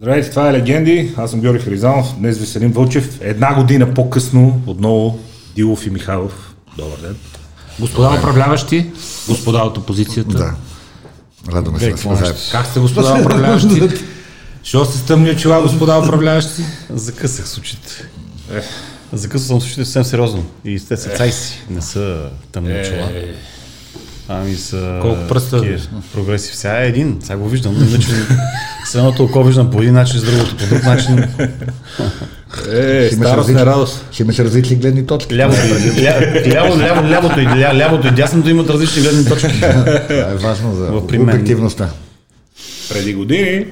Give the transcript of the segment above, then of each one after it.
Здравейте, това е Легенди. Аз съм Георги Харизанов. Днес Веселин Вълчев. Една година по-късно отново Дилов и Михайлов. Добър ден. Господа управляващи, господа от опозицията. Да. Радваме се да. Как сте, господа управляващи? Що сте стъмни очила, господа управляващи? Закъсах с очите. Закъсал съм с очите съвсем сериозно. И те са цайси, не са тъмни очила. Е, Ами са... Колко пръста? такива Прогресив. Сега е един, сега го виждам. Иначе с едното око виждам по един начин, с другото по друг начин. е, старост не радост. Ще имаш различни гледни точки. Лявото, ляво, ляво, лявото, и, ля, лявото и дясното имат различни гледни точки. Това е важно за обективността. Преди години,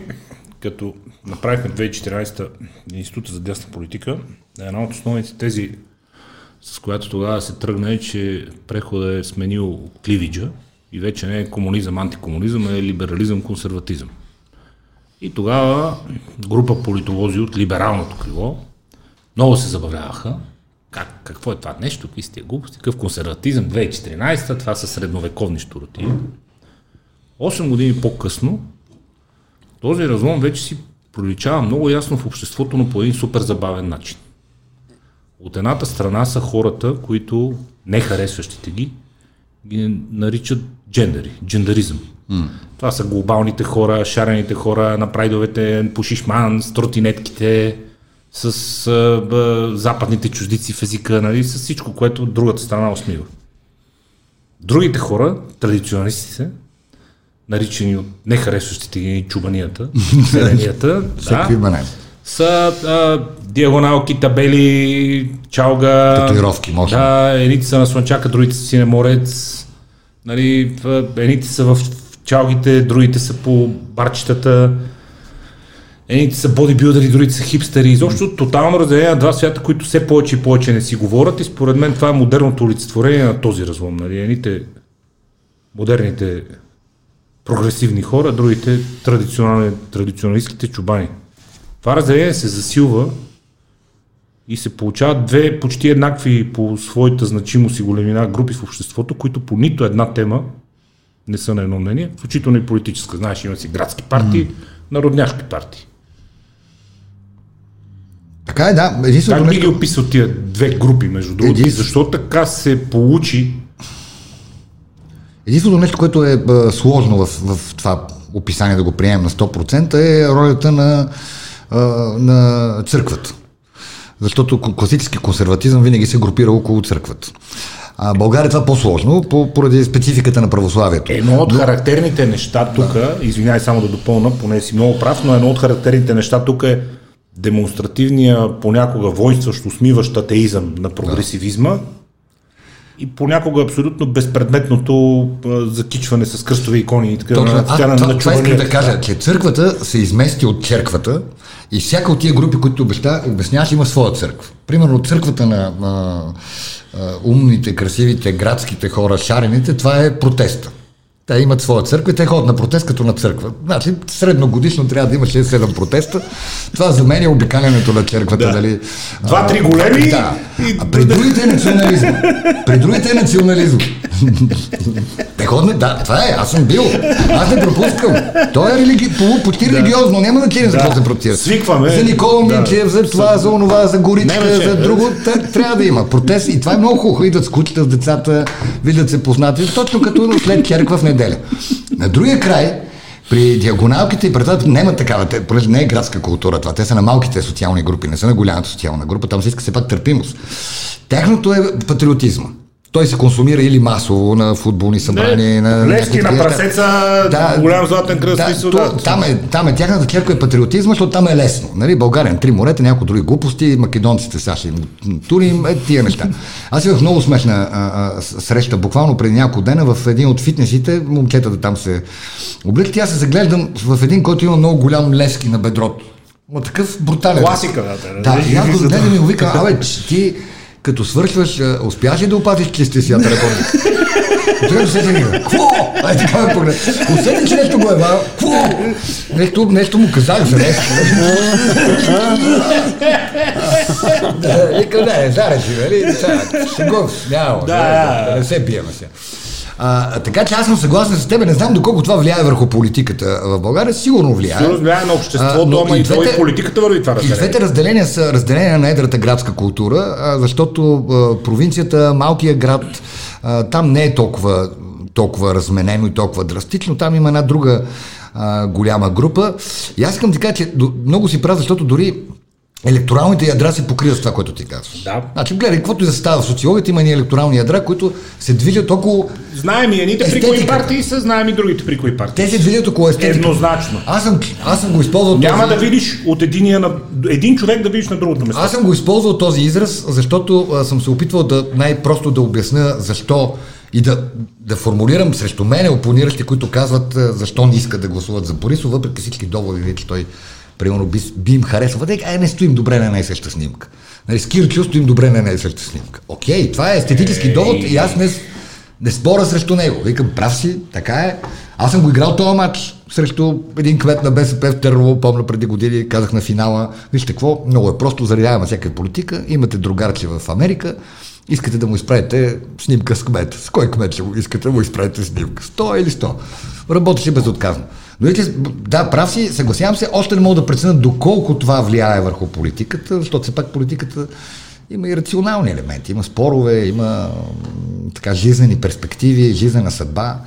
като направихме 2014 Института за дясна политика, една от основните тези, с която тогава се тръгна е, че преходът е сменил кливиджа и вече не е комунизъм, антикомунизъм, а е либерализъм, консерватизъм. И тогава група политолози от либералното крило много се забавляваха. Как, какво е това нещо, какви сте глупости, какъв консерватизъм, 2014, това са средновековни щуроти. 8 години по-късно този разлом вече си проличава много ясно в обществото, но по един супер забавен начин. От едната страна са хората, които не харесващите ги, ги наричат джендери, джендаризъм. Mm. Това са глобалните хора, шарените хора на прайдовете по шишман, с тротинетките, с а, б, западните чуждици в езика, нали, с всичко, което от другата страна усмива. Другите хора, традиционалистите, наричани от нехаресващите ги чубанията, селенията, да. Са а, диагоналки, табели, чалга. Татуировки, може. Да, едните са на слънчака, другите са синеморец. Нали, едните са в чалгите, другите са по барчетата. Едните са бодибилдери, другите са хипстери. Изобщо тотално разделение на два свята, които все повече и повече не си говорят и според мен това е модерното олицетворение на този разлом. Нали? Едните модерните прогресивни хора, другите традиционални, традиционалистските чубани. Това разделение се засилва и се получават две почти еднакви по своята значимост и големина групи в обществото, които по нито една тема не са на едно мнение, включително и политическа. Знаеш, има си градски партии, mm. народняшки партии. Така е, да. Единственото Как би ги описал тия две групи, между другото? Един- Защо така се получи единственото нещо, което е а, сложно в, в това описание да го приемем на 100% е ролята на, а, на църквата. Защото класически консерватизъм винаги се групира около църквата. А България това е по-сложно, по, поради спецификата на православието. Едно от характерните неща тук, извинявай само да допълна, поне си много прав, но едно от характерните неща тук е демонстративния, понякога воинстващ, усмиващ атеизъм на прогресивизма и понякога абсолютно безпредметното а, закичване с кръстови икони и така Точно. тя на, това, на това искам да кажа, че църквата се измести от черквата и всяка от тия групи, които обясняваш, има своя църква. Примерно църквата на а, а, умните, красивите, градските хора, шарените, това е протеста. Те имат своя църква и те ходят на протест като на църква. Значи, средногодишно трябва да има 6-7 протеста. Това за мен е обикалянето на църквата. Да. Дали, Два-три големи Да. А при другите е национализъм. При другите е национализъм. Те ходят, да, това е, аз съм бил. Аз не пропускам. То е религи, почти религиозно, няма значение за Да. какво се протира. Свикваме. За Никола Да. Минчев, за това, за онова, за горичка, за друго. Трябва да има протест и това е много хубаво. Идват с кучета, с децата, виждат се познати, точно като след черква в неделя. На другия край, при диагоналките и предата няма такава, те, понеже не е градска култура това, те са на малките социални групи, не са на голямата социална група, там се иска все пак търпимост. Тяхното е патриотизма. Той се консумира или масово на футболни събрания, на... Лески на прасеца, голям златен кръст, да, мисъл, то, да. там, е, там е тяхната черква е патриотизма, защото там е лесно. Нали? България на три морета, някои други глупости, македонците сега ще им турим, е, тия неща. Аз имах много смешна а, а, среща, буквално преди няколко дена в един от фитнесите, момчетата там се обличат и аз се заглеждам в един, който има много голям лески на бедрото. Ма такъв брутален. Класика, да, да. Да, и аз го гледам и го викам, абе, ти като свършваш, а, успяваш ли да опазиш чистия си рекорд? Той се сети Какво? Ай така ме поглед. Усети, че нещо го е вал. Какво? Нещо, нещо му казах за нещо. Вика, не, заречи, нали? Сега, Шегов, няма. Да, не се биеме сега. А, така че аз съм съгласен с теб. Не знам доколко това влияе върху политиката в България. Сигурно влияе. Сигурно влияе на обществото, ама и, двете, и политиката върви това разделение. И двете разделения са разделения на едрата градска култура, а, защото а, провинцията, малкия град, а, там не е толкова, толкова разменено и толкова драстично. Там има една друга а, голяма група. И аз искам да кажа, че много си прав, защото дори електоралните ядра се покриват с това, което ти казваш. Да. Значи, гледай, каквото и да става в социологията, има ни електорални ядра, които се движат около. Знаем и едните при кои партии са, знаем и другите при кои партии. Те се движат около естетика. Еднозначно. Аз съм, аз съм го използвал. Няма този... да видиш от единия на един човек да видиш на другото место. Аз съм го използвал този израз, защото а, съм се опитвал да най-просто да обясня защо и да, да формулирам срещу мене опониращи, които казват защо не искат да гласуват за Борисов, въпреки всички доводи, че той примерно би, би им харесал. Тъй, ай, не стоим добре на една и съща снимка. Нали, с стоим добре на една и съща снимка. Окей, това е естетически довод и аз не, не спора срещу него. Викам, прав си, така е. Аз съм го играл този матч срещу един кмет на БСП в Търново, помня преди години, казах на финала, вижте какво, много е просто, заредяваме всяка политика, имате другарче в Америка, искате да му изправите снимка с кмет. С кой кмет ще го искате да му изправите снимка? 100 или 100. Работеше безотказно. Но че, да, прав си, съгласявам се, още не мога да преценя доколко това влияе върху политиката, защото все пак политиката има и рационални елементи, има спорове, има така жизнени перспективи, жизнена съдба.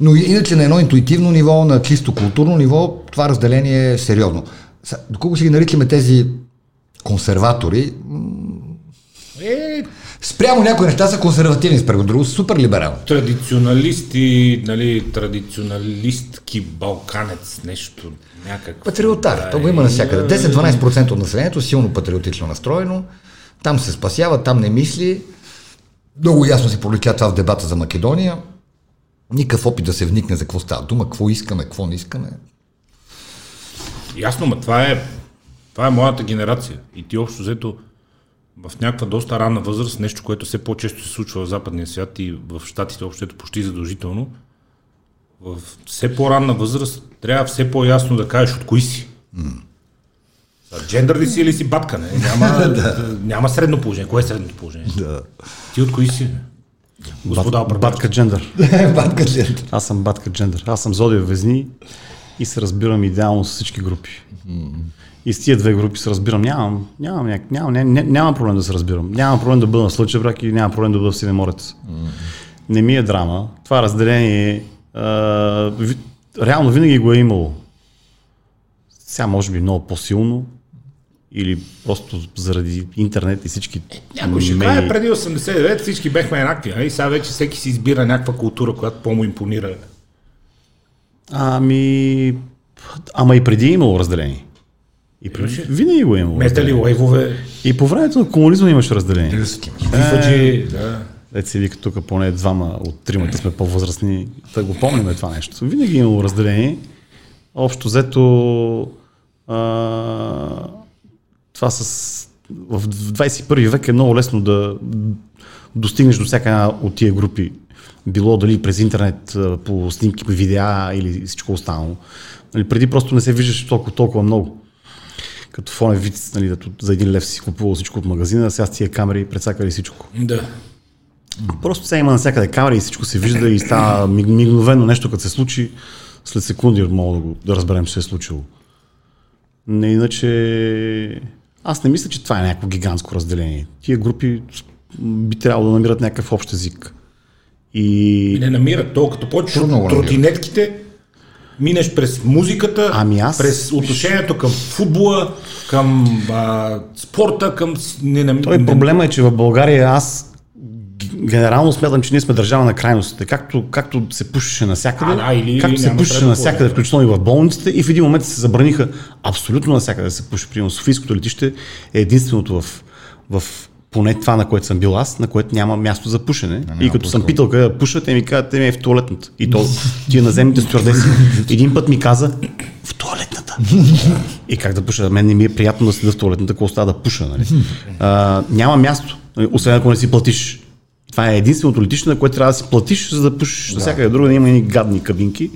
Но иначе на едно интуитивно ниво, на чисто културно ниво, това разделение е сериозно. Доколко ще ги наричаме тези консерватори, е, Спрямо някои неща са консервативни, спрямо друго супер либерални. Традиционалисти, нали, традиционалистки балканец, нещо някакво. Патриотар, да, то го има навсякъде. 10-12% от населението силно патриотично настроено, там се спасява, там не мисли. Много ясно се пролича това в дебата за Македония. Никакъв опит да се вникне за какво става дума, какво искаме, какво не искаме. Ясно, но това е, това е моята генерация. И ти общо взето в някаква доста ранна възраст, нещо, което все по-често се случва в западния свят и в щатите общо почти задължително, в все по-ранна възраст трябва все по-ясно да кажеш от кои си. Mm. Джендър ли си или си батка, не? Няма, да. няма средно положение. Кое е средното положение? Да. Ти от кои си? Господа Бат, батка джендър. батка джендър. Аз съм батка джендър. Аз съм зодия везни и се разбирам идеално с всички групи. Mm и с тия две групи се разбирам. Нямам, нямам, нямам, нямам, нямам, нямам проблем да се разбирам. Нямам проблем да бъда на Слънчев брак и нямам проблем да бъда в Синеморец. Mm-hmm. Не ми е драма. Това разделение а, реално винаги го е имало. Сега може би много по-силно, или просто заради интернет и всички. Е, някой ще каже, преди 89 всички бехме еднакви, и нали? сега вече всеки си избира някаква култура, която по-му импонира. Ами, ама и преди е имало разделение. И имаше? Винаги го е имало. Метали лайвове. И по времето на комунизма имаше разделение. Вифаджи, да. Ето си вика тук поне двама от тримата сме по-възрастни, да го помним това нещо. Винаги е имало разделение. Общо взето а, това с в 21 век е много лесно да достигнеш до всяка една от тия групи. Било дали през интернет, по снимки, по видеа или всичко останало. Нали, преди просто не се виждаш толкова, толкова много като фонен вид, нали, да, за един лев си купувал всичко от магазина, сега с тия камери прецакали всичко. Да. Просто сега има навсякъде камери и всичко се вижда и става мигновено нещо, като се случи, след секунди мога да, го, да разберем, че се е случило. Не, иначе аз не мисля, че това е някакво гигантско разделение. Тия групи би трябвало да намират някакъв общ език. И... Не намират то, като почваш тротинетките, минеш през музиката, ами аз... през отношението към футбола, към а, спорта, към... Не, не, Той проблема е, че в България аз генерално смятам, че ние сме държава на крайностите. Както, както се пушеше навсякъде, а, да, или, както се пушеше навсякъде, включително и в болниците, и в един момент се забраниха абсолютно навсякъде да се пуши. Примерно Софийското летище е единственото в, в поне това, на което съм бил аз, на което няма място за пушене. Не, и като съм питал къде да пушат, те ми казват, те ми е в туалетната. И то тия наземните стюардеси. Един път ми каза, в туалетната. и как да пуша? Мен не ми е приятно да седа в туалетната, ако остава да пуша. Нали? А, няма място, освен ако не си платиш. Това е единственото летище, на което трябва да си платиш, за да пушиш. Да. Навсякъде друга има и гадни кабинки.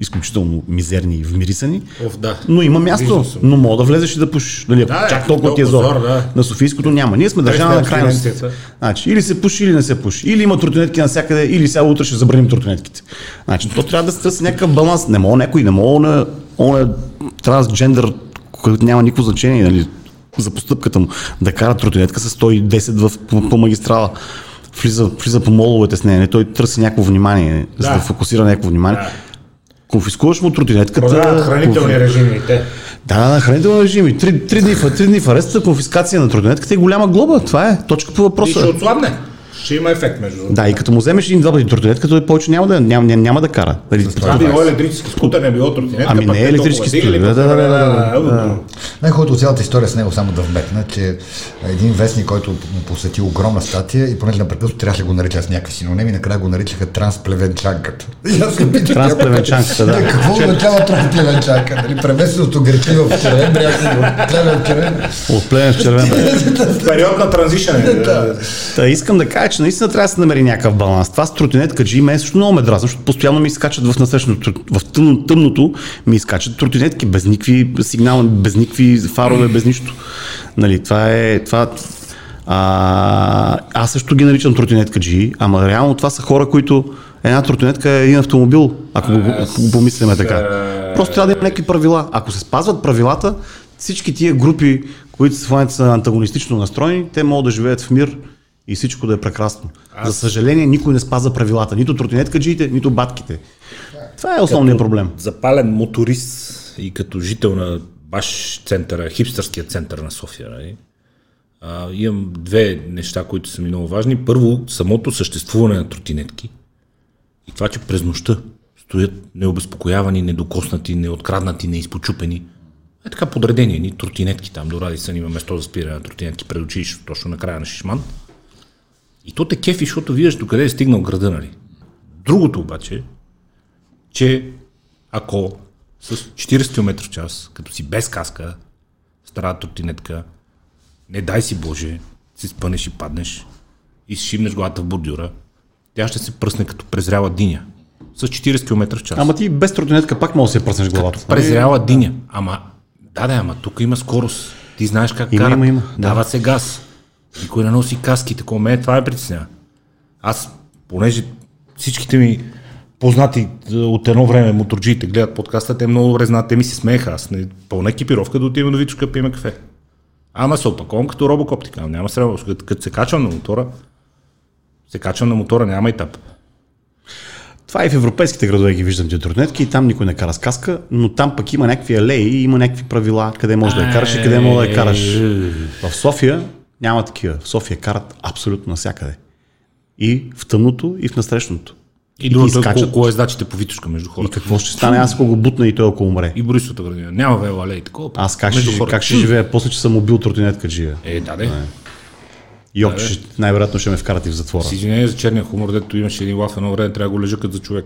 Изключително мизерни и вмирисани. Оф, да. Но има място, но мога да влезеш и да пушиш. Нали, да, чак толкова ти е зор. Да. На Софийското няма. Ние сме държава на крайностите. Значи, или се пуши, или не се пуши. Или има тротинетки навсякъде, или сега утре ще забраним тротинетките. Значи, то трябва да се търси някакъв баланс. Не мога някой, не мога на, на трансджендър, който няма никакво значение. Нали, за постъпката му да кара тротинетка с 110 в, по, по магистрала влиза, влиза по моловете с нея, той търси някакво внимание, да. за да фокусира някакво внимание. Да. Конфискуваш му тротинетката. Продават хранителни режими те. Да, да, хранителни режими. Три, три, дни, три дни в ареста, конфискация на тротинетката и голяма глоба. Това е точка по въпроса. И ще отслабне ще има ефект между Да, и като му вземеш един два пъти тротинетка, той повече няма да, няма, няма, няма да кара. Дали, това е било електрически скутер, не било тротинетка. Ами не е електрически скутер. Да, да, да, да, да. Най-хубавото от цялата история с него само да вметна, че един вестник, който му посвети огромна статия и понеже напрекъснато трябваше да го нарича с някакви синоними, накрая го наричаха трансплевенчанката. Трансплевенчанката, да. Какво означава трансплевенчанка? Дали преместеното гърчи в червен бряг от плевен в червен? От плевен в червен. Период на транзишън. Та искам да кажа, че наистина трябва да се намери някакъв баланс. Това с тротинетка G мен също много ме дразна, защото постоянно ми изкачат в насрещното, в тъмно, тъмното ми изкачат тротинетки без никакви сигнали, без никакви фарове, без нищо. Нали, това е, това, а, аз също ги наричам тротинетка G, ама реално това са хора, които една тротинетка е един автомобил, ако го, го помислиме така. Просто трябва да има някакви правила. Ако се спазват правилата, всички тия групи, които момента са антагонистично настроени, те могат да живеят в мир и всичко да е прекрасно. Аз... За съжаление, никой не спазва правилата. Нито тротинеткаджиите, нито батките. Това е основният проблем. Запален моторист и като жител на баш центъра, хипстърския център на София, нали? а, имам две неща, които са ми много важни. Първо, самото съществуване на тротинетки и това, че през нощта стоят необезпокоявани, недокоснати, неоткраднати, неизпочупени. Е така подредени, ни тротинетки там, до Радисън има место за спиране на тротинетки пред училището, точно на края на Шишман. И то те кефи, защото виждаш докъде е стигнал града, нали? Другото обаче, че ако с 40 км в час, като си без каска, стара тротинетка, не дай си Боже, си спънеш и паднеш и си шибнеш главата в бордюра, тя ще се пръсне като презряла диня. С 40 км в час. Ама ти без тротинетка пак може да се пръснеш главата. Като презряла диня. Ама, да, да, ама тук има скорост. Ти знаеш как има, кара. Има, има. Дава да. се газ. Никой не носи каски, такова ме това е притеснява. Аз, понеже всичките ми познати е, от едно време моторджиите гледат подкаста, те много добре знаят, те ми се смееха. Аз не, пълна екипировка да отивам до Витушка, пиме кафе. Ама се опаковам като робокоп, така, няма срема. Като, се качвам на мотора, се качвам на мотора, няма етап. Това и в европейските градове ги виждам тротинетки и там никой не кара с каска, но там пък има някакви алеи и има някакви правила, къде може да я караш и къде може да я караш. В София няма такива. В София карат абсолютно навсякъде. И в тъмното, и в насрещното. И, другото е колко е значите по Витушка между хората. И какво ще стане аз, ако го бутна и той ако умре? И Борисовата градина. Няма вела алей такова. Аз как, ще, как ще живея после, че съм убил тротинетка живе? Е, да, да. Йок, да, ще, най-вероятно ще ме вкарат и в затвора. Си извинение за черния хумор, дето имаше един лаф едно време, трябва да го лежа като за човек.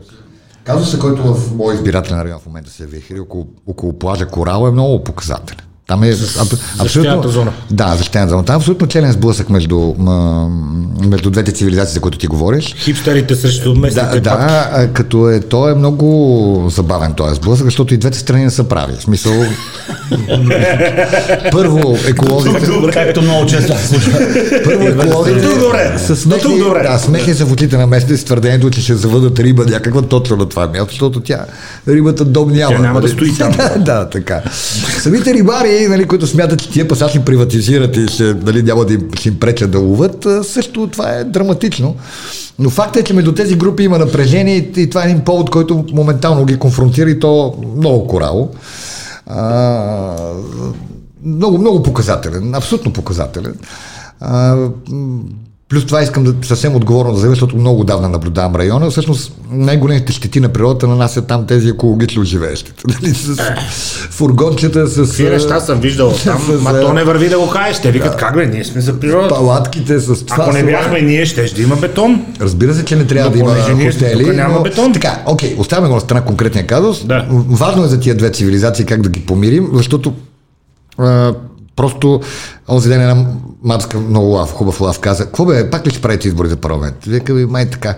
Казва се, който в моят избирателен район в момента се вихри около, около плажа Корал е много показателен. Там е аб, абсолютно... зона. Да, защитената зона. Там е абсолютно челен сблъсък между, между двете цивилизации, за които ти говориш. Хипстерите срещу местните Да, да като е, то е много забавен този сблъсък, защото и двете страни не са прави. В смисъл... първо еколозите... Както много често се случва. Първо еколозите... С смехи, да, смехи са в очите на местите с твърдението, че ще завъдат риба някаква точно на това място, защото тя рибата дом няма. Тя няма да стои там. да, да, така. Самите рибари нали, които смятат, че тия пасажи приватизират и ще, нали, няма да им, ще им пречат да ловат, също това е драматично. Но факт е, че между тези групи има напрежение и, и това е един повод, който моментално ги конфронтира и то много корало. Много, много показателен, абсолютно показателен. А, Плюс това искам да съвсем отговорно да заявя, защото много давна наблюдавам района. Всъщност най-големите щети на природата нанасят там тези екологично живеещите. Нали? С фургончета, с... Какви неща съм виждал там, с, ма то не върви да го кажеш. Те викат, да, как бе, ние сме за природа. Палатките с това. Ако не бяхме ние, ще да има бетон. Разбира се, че не трябва но, да има хотели. Тук няма но... бетон. Така, окей, оставяме го на страна конкретния казус. Да. Важно е за тия две цивилизации как да ги помирим, защото Просто онзи ден една мацка много лав, хубав лав каза, какво бе, пак ли ще правите избори за парламент? Вика ми, май така.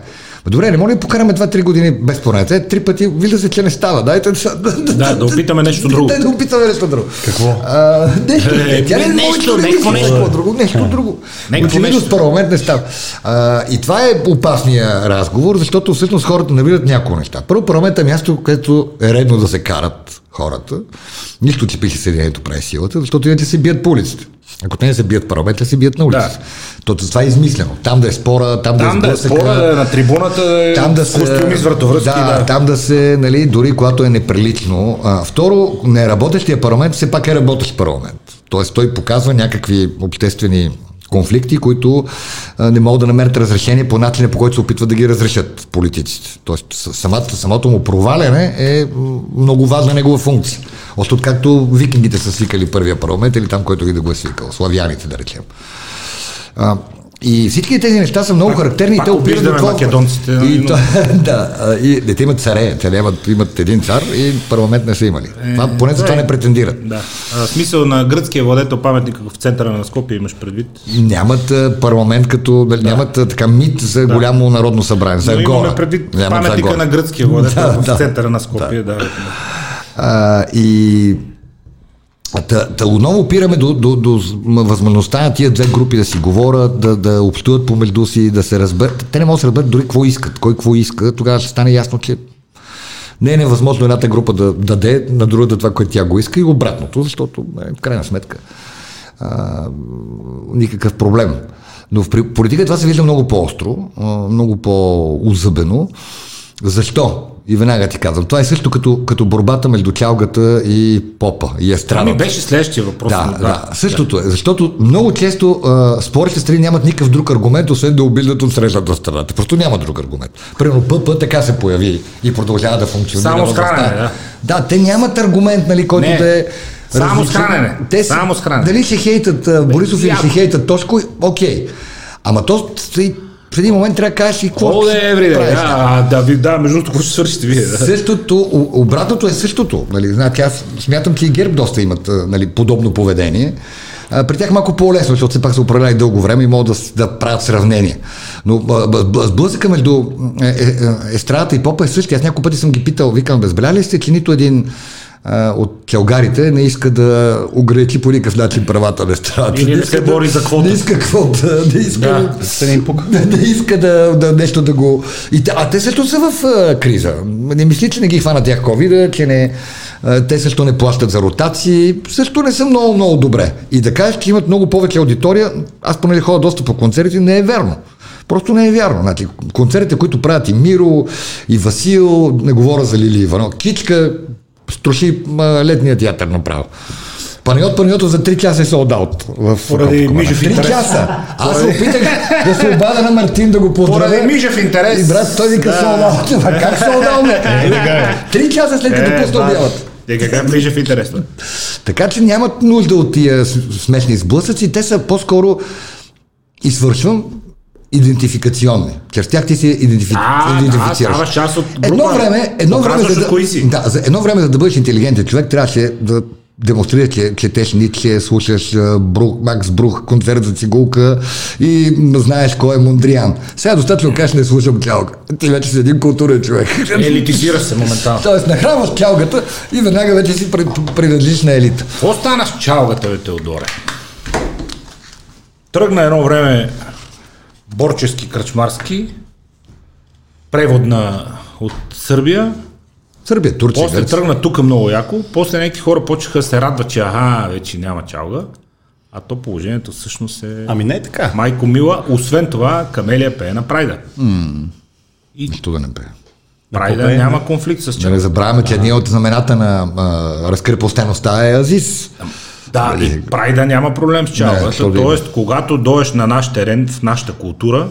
Добре, не може ли покараме 2-3 години без парламент? Е, три пъти вижда се, че не става. Дайте да, да опитаме нещо друго. Да, да опитаме нещо друго. Какво? А, нещо, е, тя не нещо, нещо, нещо, друго, нещо друго. Очевидно с парламент не става. А, и това е опасния разговор, защото всъщност хората не видят няколко неща. Първо, парламент е място, където е редно да се карат хората. Нищо, че пише Съединението прави силата, защото иначе се бият по улиците. Ако те не се бият в парламента, се бият на улица. Да. То, това е измислено. Там да е спора, там, там да е спора, да е на трибуната, там да се, костюми с вратовръзки. Да, да, там да се, нали, дори когато е неприлично. А, второ, неработещия парламент все пак е работещ парламент. Тоест той показва някакви обществени конфликти, които не могат да намерят разрешение по начина, по който се опитват да ги разрешат политиците. Тоест самото, самото му проваляне е много важна негова функция. Още както викингите са свикали първия парламент или там, който ги да го е свикал. Славяните, да речем. И всички тези неща са много пак, характерни пак и те опират до това. македонците. И, то, да, и те имат царе, те имат, имат един цар и парламент не са имали. Е, това, поне за това не претендират. Да. А, смисъл на гръцкия владетел паметник в центъра на Скопия имаш предвид? Нямат парламент като, да. нямат така мит за да. голямо народно събрание, за Но гора. предвид нямат паметника на гръцкия владетел да, в да, центъра на Скопия. Да. Да. А, и Та, та отново опираме до, до, до възможността на тия две групи да си говорят, да, да общуват помежду си, да се разберат. Те не могат да се разберат дори какво искат, кой какво иска. Тогава ще стане ясно, че не е невъзможно едната група да даде на другата това, което тя го иска и обратното, защото е, в крайна сметка а, никакъв проблем. Но в политика това се вижда много по-остро, много по-узъбено. Защо? И веднага ти казвам. Това е също като, като борбата между чалгата и попа и естрадата. Това ми беше следващия въпрос. Да, да, да, същото е. Защото много често а, спорите страни нямат никакъв друг аргумент, освен да обидат от срещната страна. Просто няма друг аргумент. Примерно ПП така се появи и продължава да функционира. Само с хранене, да. Да, те нямат аргумент, нали, който Не. да е само с хранене. Те Само с хранене. Дали ще хейтат Борисов или ще хейтат Тошко, окей. Ама то в един момент трябва да кажеш и какво day, every Да, да, ви, да, между другото, какво ще свършите вие? Да. Същото, обратното е същото. Нали, значи аз смятам, че и ГЕРБ доста имат нали, подобно поведение. При тях малко по-лесно, защото все пак са управляли дълго време и могат да, да правят сравнение. Но сблъсъка между е, е, е, естрадата и попа е същия. Аз няколко пъти съм ги питал, викам, безбеляли сте, че нито един от келгарите не иска да ограничи по никакъв начин правата на страната. И не, не се да, бори за квота. Не иска квота, не иска, да, да, не иска да, да, нещо да го... И, а те също са в а, криза. Не мисли, че не ги хвана тях ковида, че не, а, те също не плащат за ротации, също не са много, много добре. И да кажеш, че имат много повече аудитория, аз поне ходя доста по концерти, не е верно. Просто не е вярно. Значи, концертите, които правят и Миро, и Васил, не говоря за Лили Иванов, Кичка, струши летния театър направо. Панайот Панайотов за 3 часа е солд аут. В Поради Мижев интерес. 3 часа. Аз се опитах да се обада на Мартин да го поздравя. Поради Мижев интерес. И брат, той вика солд аут. Как солд аут? Три часа след като пусна обяват. Е, какъв Мижев интерес? Така че нямат нужда от тия смешни сблъсъци. Те са по-скоро и свършвам идентификационни. Чрез тях ти се идентифи... а, идентифицираш. Да, част от група. Едно време, едно време, за да, да, за едно време, за да бъдеш интелигентен човек, трябваше да демонстрира, че четеш Ницше, слушаш Брух, Макс Брух, концерт за цигулка и знаеш кой е Мондриан. Сега е достатъчно кажеш, не слушам чалга. Ти вече си един културен човек. Елитизира се моментално. Тоест, нахранваш чалгата и веднага вече си принадлежиш на елита. Какво стана с чалгата, бе, Теодоре? Тръгна едно време Борчески Кръчмарски, превод на, от Сърбия. Сърбия, Турция. После тръгна тук много яко, после някакви хора почнаха да се радват, че аха, вече няма чалга. А то положението всъщност е... Ами не е така. Майко мила, освен това, Камелия пее на Прайда. Mm. И... Защо да не пее? Прайда не, няма конфликт с чалга. Да не забравяме, че един от знамената на разкрепостеността е Азис. Да, нали? и прайда няма проблем с чалгата. Тоест, когато дойдеш на наш терен, в нашата култура,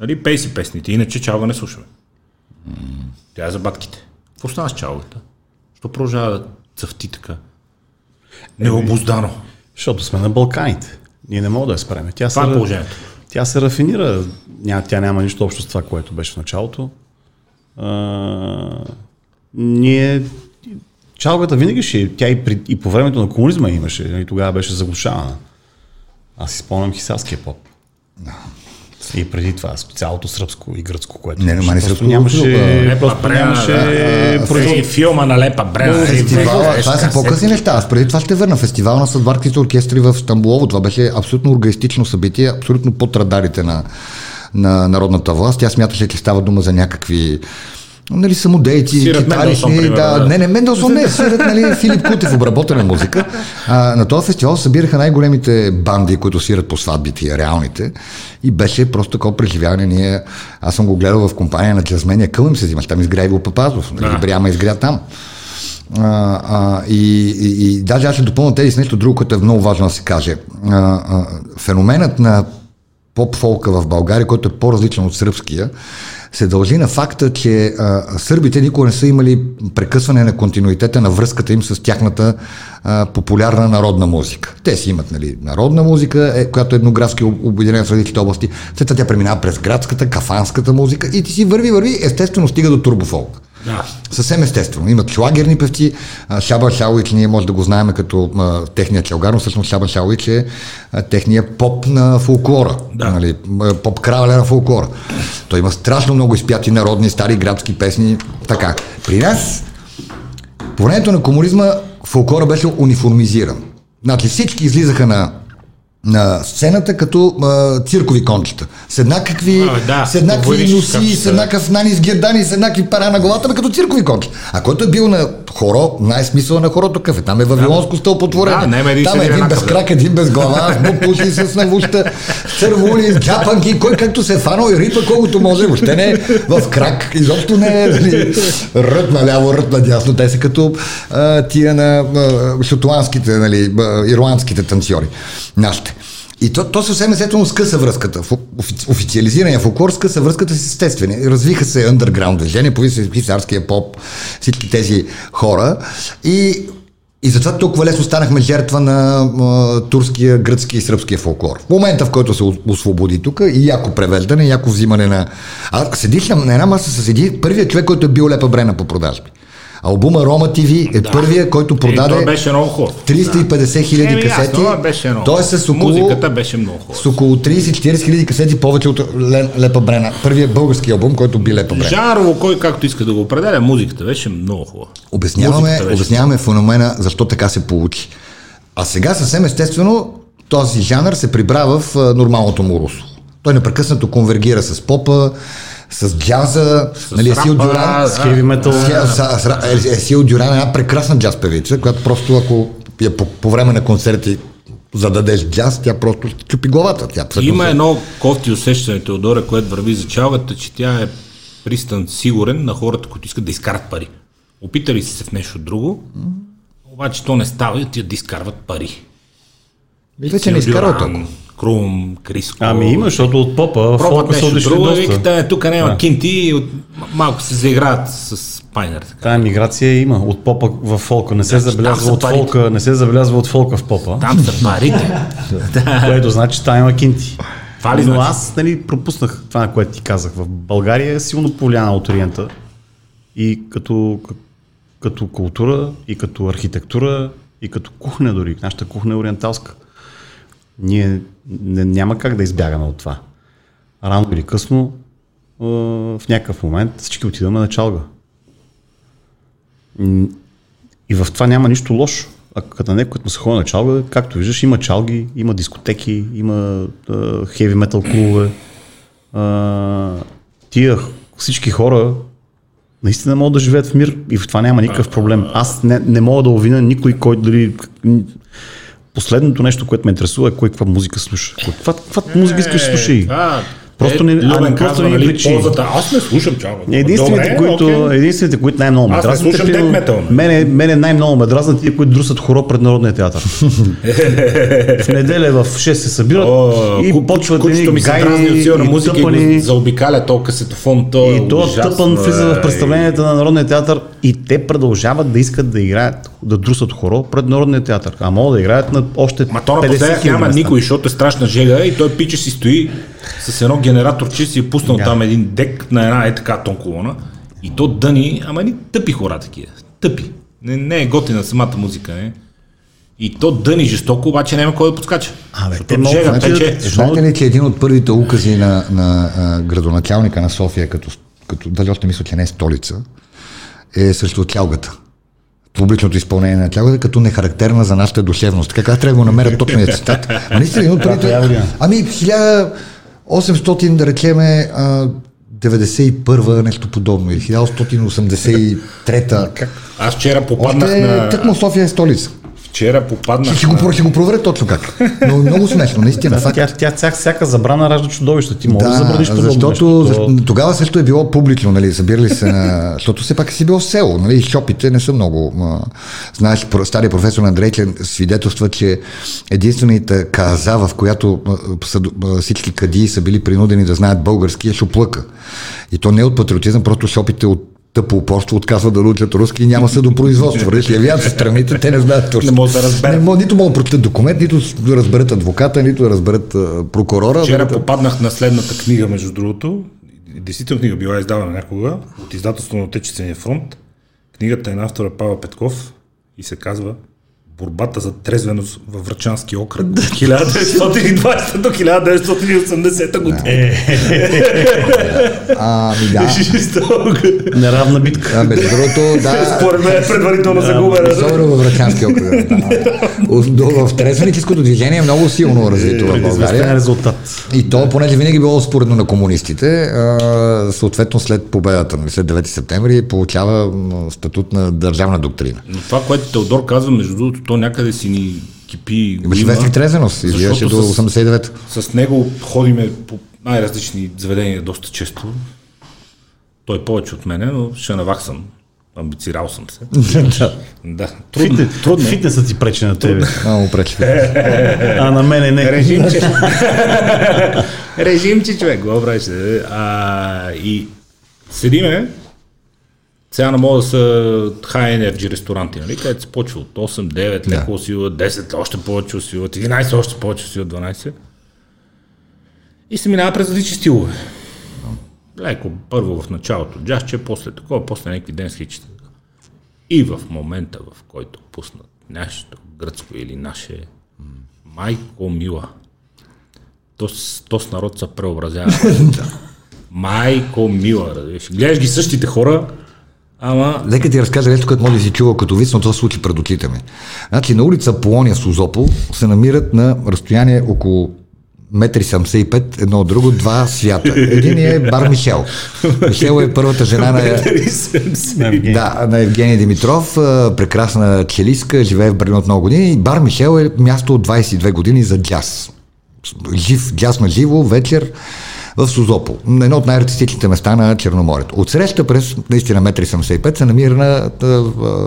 нали, пей си песните, иначе чалга не слушаме. Mm. Тя е за батките. Какво става с чалгата? Що продължава да цъфти така? Необоздано. Защото сме на Балканите. Ние не можем да я спреме. Тя това се, е положението. Тя се рафинира. Ня, тя няма нищо общо с това, което беше в началото. А, ние Чалгата винаги ще, тя и, при, и по времето на комунизма имаше, и тогава беше заглушавана. Аз си спомням хисарския поп. Да. И преди това цялото сръбско и гръцко, което не, не, не просто нямаше, не, просто Брена, нямаше да, филма на Лепа Брена. Фестивал, това са по-късни неща. Аз преди това ще върна. Фестивал на съдбарските оркестри в Стамбулово. Това беше абсолютно органистично събитие, абсолютно под радарите на, на народната власт. Тя смяташе, че става дума за някакви нали, самодейци, китаристи. Да, не, не, Менделсон не, свират нали, Филип Кутев, обработена музика. А, на този фестивал събираха най-големите банди, които свират по сватбите, реалните. И беше просто такова преживяване. Ние, аз съм го гледал в компания на джазмения Кълъм се взимаш, там изгря Иво Папазов, нали, да. Бряма изгря там. А, а, и, и, и даже аз ще допълня тези с нещо друго, което е много важно да се каже. А, а, феноменът на поп-фолка в България, който е по-различен от сръбския, се дължи на факта, че а, сърбите никога не са имали прекъсване на континуитета на връзката им с тяхната а, популярна народна музика. Те си имат нали, народна музика, е, която е еднографски обединена в различните области. След това тя преминава през градската, кафанската музика и ти си върви, върви, естествено стига до турбофолк. Да. Съвсем естествено. Имат шлагерни певци. Шаба Шалович, ние може да го знаем като а, техния челгар, но всъщност Шаба Шалович е а, техния поп на фолклора. Да. Нали, поп краля на фолклора. Той има страшно много изпяти народни, стари градски песни. Така. При нас, по времето на комунизма, фолклора беше униформизиран. Значи всички излизаха на на сцената като а, циркови кончета. С еднакви, а, да, с еднакви носи, с еднакъв нани с гердани, с еднакви пара на главата, като циркови кончета. А който е бил на хоро, най-смисъл на хорото какъв е? Там е вавилонско стълпотворение. Да, не, Там е един без крак, един без глава, с бупуши, с навуща, с цървули, с джапанки, кой както се е фанал и рипа колкото може, въобще не е в крак, изобщо не е нали, рът наляво, рът надясно. Те са като а, тия на а, шотландските, нали, ирландските танцори. Нашите. И то, то съвсем естествено скъса връзката. В официализирания фолклор скъса връзката с естествени. Развиха се underground движения, появи се хисарския поп, всички тези хора. И и затова толкова лесно станахме жертва на а, турския, гръцкия и сръбския фолклор. В момента, в който се освободи тук и яко превеждане, яко взимане на... А седиш на една маса, седи първият човек, който е бил лепа брена по продажби. Албума Рома ТВ е да. първия, който продаде е, беше много хубав. 350 хиляди да. касети. Това беше много Той е с около, Музиката беше много хубава. С около 30-40 хиляди касети повече от Лепа Брена. Първият български албум, който би Лепа Брена. Жанрово, кой както иска да го определя, музиката беше много хубава. Обясняваме, беше... обясняваме феномена защо така се получи. А сега съвсем естествено този жанр се прибра в нормалното му русло. Той непрекъснато конвергира с попа, с джаза, с нали, Есил Дюран, с хеви метал. Есил Дюран е една прекрасна джаз певица, която просто ако я по, по време на концерти зададеш джаз, тя просто чупи главата. Тя Има се... едно кофти усещане, Теодора, което върви за чалгата, че тя е пристан сигурен на хората, които искат да изкарат пари. Опитали си се в нещо друго, обаче то не става и тия да изкарват пари. Вече не изкарват толкова. Крум, Криско. Ами има, защото от попа фолка са отишли друго, доста. Викате, тук няма да. кинти, от, малко се заиграят с пайнер. Така. Тая миграция има от попа в фолка. Не се да, забелязва от парите. фолка, не се забелязва от фолка в попа. Там са парите. Което значи там има кинти. Това ли Но значи? аз нали, пропуснах това, което ти казах. В България е силно повлияна от Ориента и като, като култура, и като архитектура, и като кухня дори. Нашата кухня е ориенталска. Ние не, няма как да избягаме от това. Рано или късно, в някакъв момент всички отидаме на чалга. И в това няма нищо лошо. А като някой, като се ходи на чалга, както виждаш, има чалги, има дискотеки, има хеви метал клубове. тия всички хора наистина могат да живеят в мир и в това няма никакъв проблем. Аз не, не мога да обвиня никой, който дали последното нещо, което ме интересува е кой каква музика слуша. Каква, каква музика искаш да слушай? Просто не, а, не, просто не нали, причини. Ползата. Аз не слушам чалга. Единствените, Добре, които, okay. единствените, които най-много ме дразнат. Аз не слушам метал. Мене, мене най-много ме дразнат тия, които друсат хоро пред Народния театър. в неделя в 6 се събират О, и ку, почват едни ми от силна музика тъпани, и го заобикаля то касетофон. То и то тъпан влиза в представленията на Народния театър и те продължават да искат да играят, да друсат хоро пред Народния театър. А могат да играят на още Ма то напоследък няма никой, защото е страшна жега и той пиче си стои с едно генератор, че си е пуснал yeah. там един дек на една е така тон колона и то дъни, ама ни тъпи хора такива. Тъпи. Не, не е готина самата музика, не. И то дъни жестоко, обаче няма кой да подскача. Абе, те жега, значи, Знаете ли, че един от първите укази на, на а, градоначалника на София, като, като дали още мисля, че не е столица, е срещу тялгата публичното изпълнение на тялата като нехарактерна за нашата душевност. Така трябва да го намерят точния цитат. А наистина, от първите... Ами, 1800, да речеме, 91 нещо подобно, или 1883-та. Аз вчера попаднах Още, на... Тъкмо София е столица. Вчера попаднах. Ще, го, ще го проверя точно как. Но много смешно, наистина. Факт. Тя, тя, тя, всяка забрана ражда чудовище. Ти можеш да, да забраниш това. Защото нещо, тогава също е било публично, нали, събирали се на... Защото все пак си било село, нали, шопите не са много. Знаеш, стария професор Андрейчен свидетелства, че единствената каза, в която всички кади са били принудени да знаят български, е шоплъка. И то не е от патриотизъм, просто шопите от тъпо упорство отказва да научат руски и няма съдопроизводство. Вървиш явяват се страните, те не знаят точно. Не могат да разберат. Не могат, нито могат да прочитат документ, нито да разберат адвоката, нито да разберат прокурора. Вчера да... попаднах на следната книга, между другото. Действително книга била издавана някога от издателство на Отечествения фронт. Книгата е на автора Пава Петков и се казва борбата за трезвеност във Врачански окръг 1920 до 1980 година. Ами да. Неравна битка. А, между другото, да. Според мен е предварително загубена. Особено във Врачански окръг. Да. В трезвеническото движение е много силно развито в България. резултат. И то, понеже винаги било споредно на комунистите, съответно след победата, нали, след 9 септември, получава статут на държавна доктрина. Но това, което Теодор казва, между другото, то някъде си ни кипи. Имаше вестник Трезеност, излизаше до 89 С него ходиме по най-различни заведения доста често. Той е повече от мене, но ще наваксам. Амбицирал съм се. да. да. Трудно, Фитнес, трудно. Фитнесът ти пречи на тебе. Много пречи. а на мене не. Режимче. Режимче, човек. Го правиш. А, и седиме, сега не мога да са high energy ресторанти, нали? където се почва от 8, 9, леко усилват, 10, още повече усилват, 11, още повече усилват, 12. И се минава през различни стилове. Леко, първо в началото джазче, после такова, после някакви ден хичета. И в момента, в който пуснат нещо гръцко или наше, майко мила, то, то с народ се преобразява. майко мила, Гледаш ги същите хора, Ама... Нека ти разкажа нещо, което може да си чува като вид, но това случи пред очите ми. Значи на улица Полония Сузопол се намират на разстояние около 1,75 едно от друго, два свята. Един е Бар Мишел. Мишел е първата жена на, да, на Евгения Димитров, прекрасна челиска, живее в Берлин от много години. И Бар Мишел е място от 22 години за джаз. Жив, джаз на живо, вечер в Сузопол, на едно от най-артистичните места на Черноморието. Отсреща през наистина 1,75 се намира на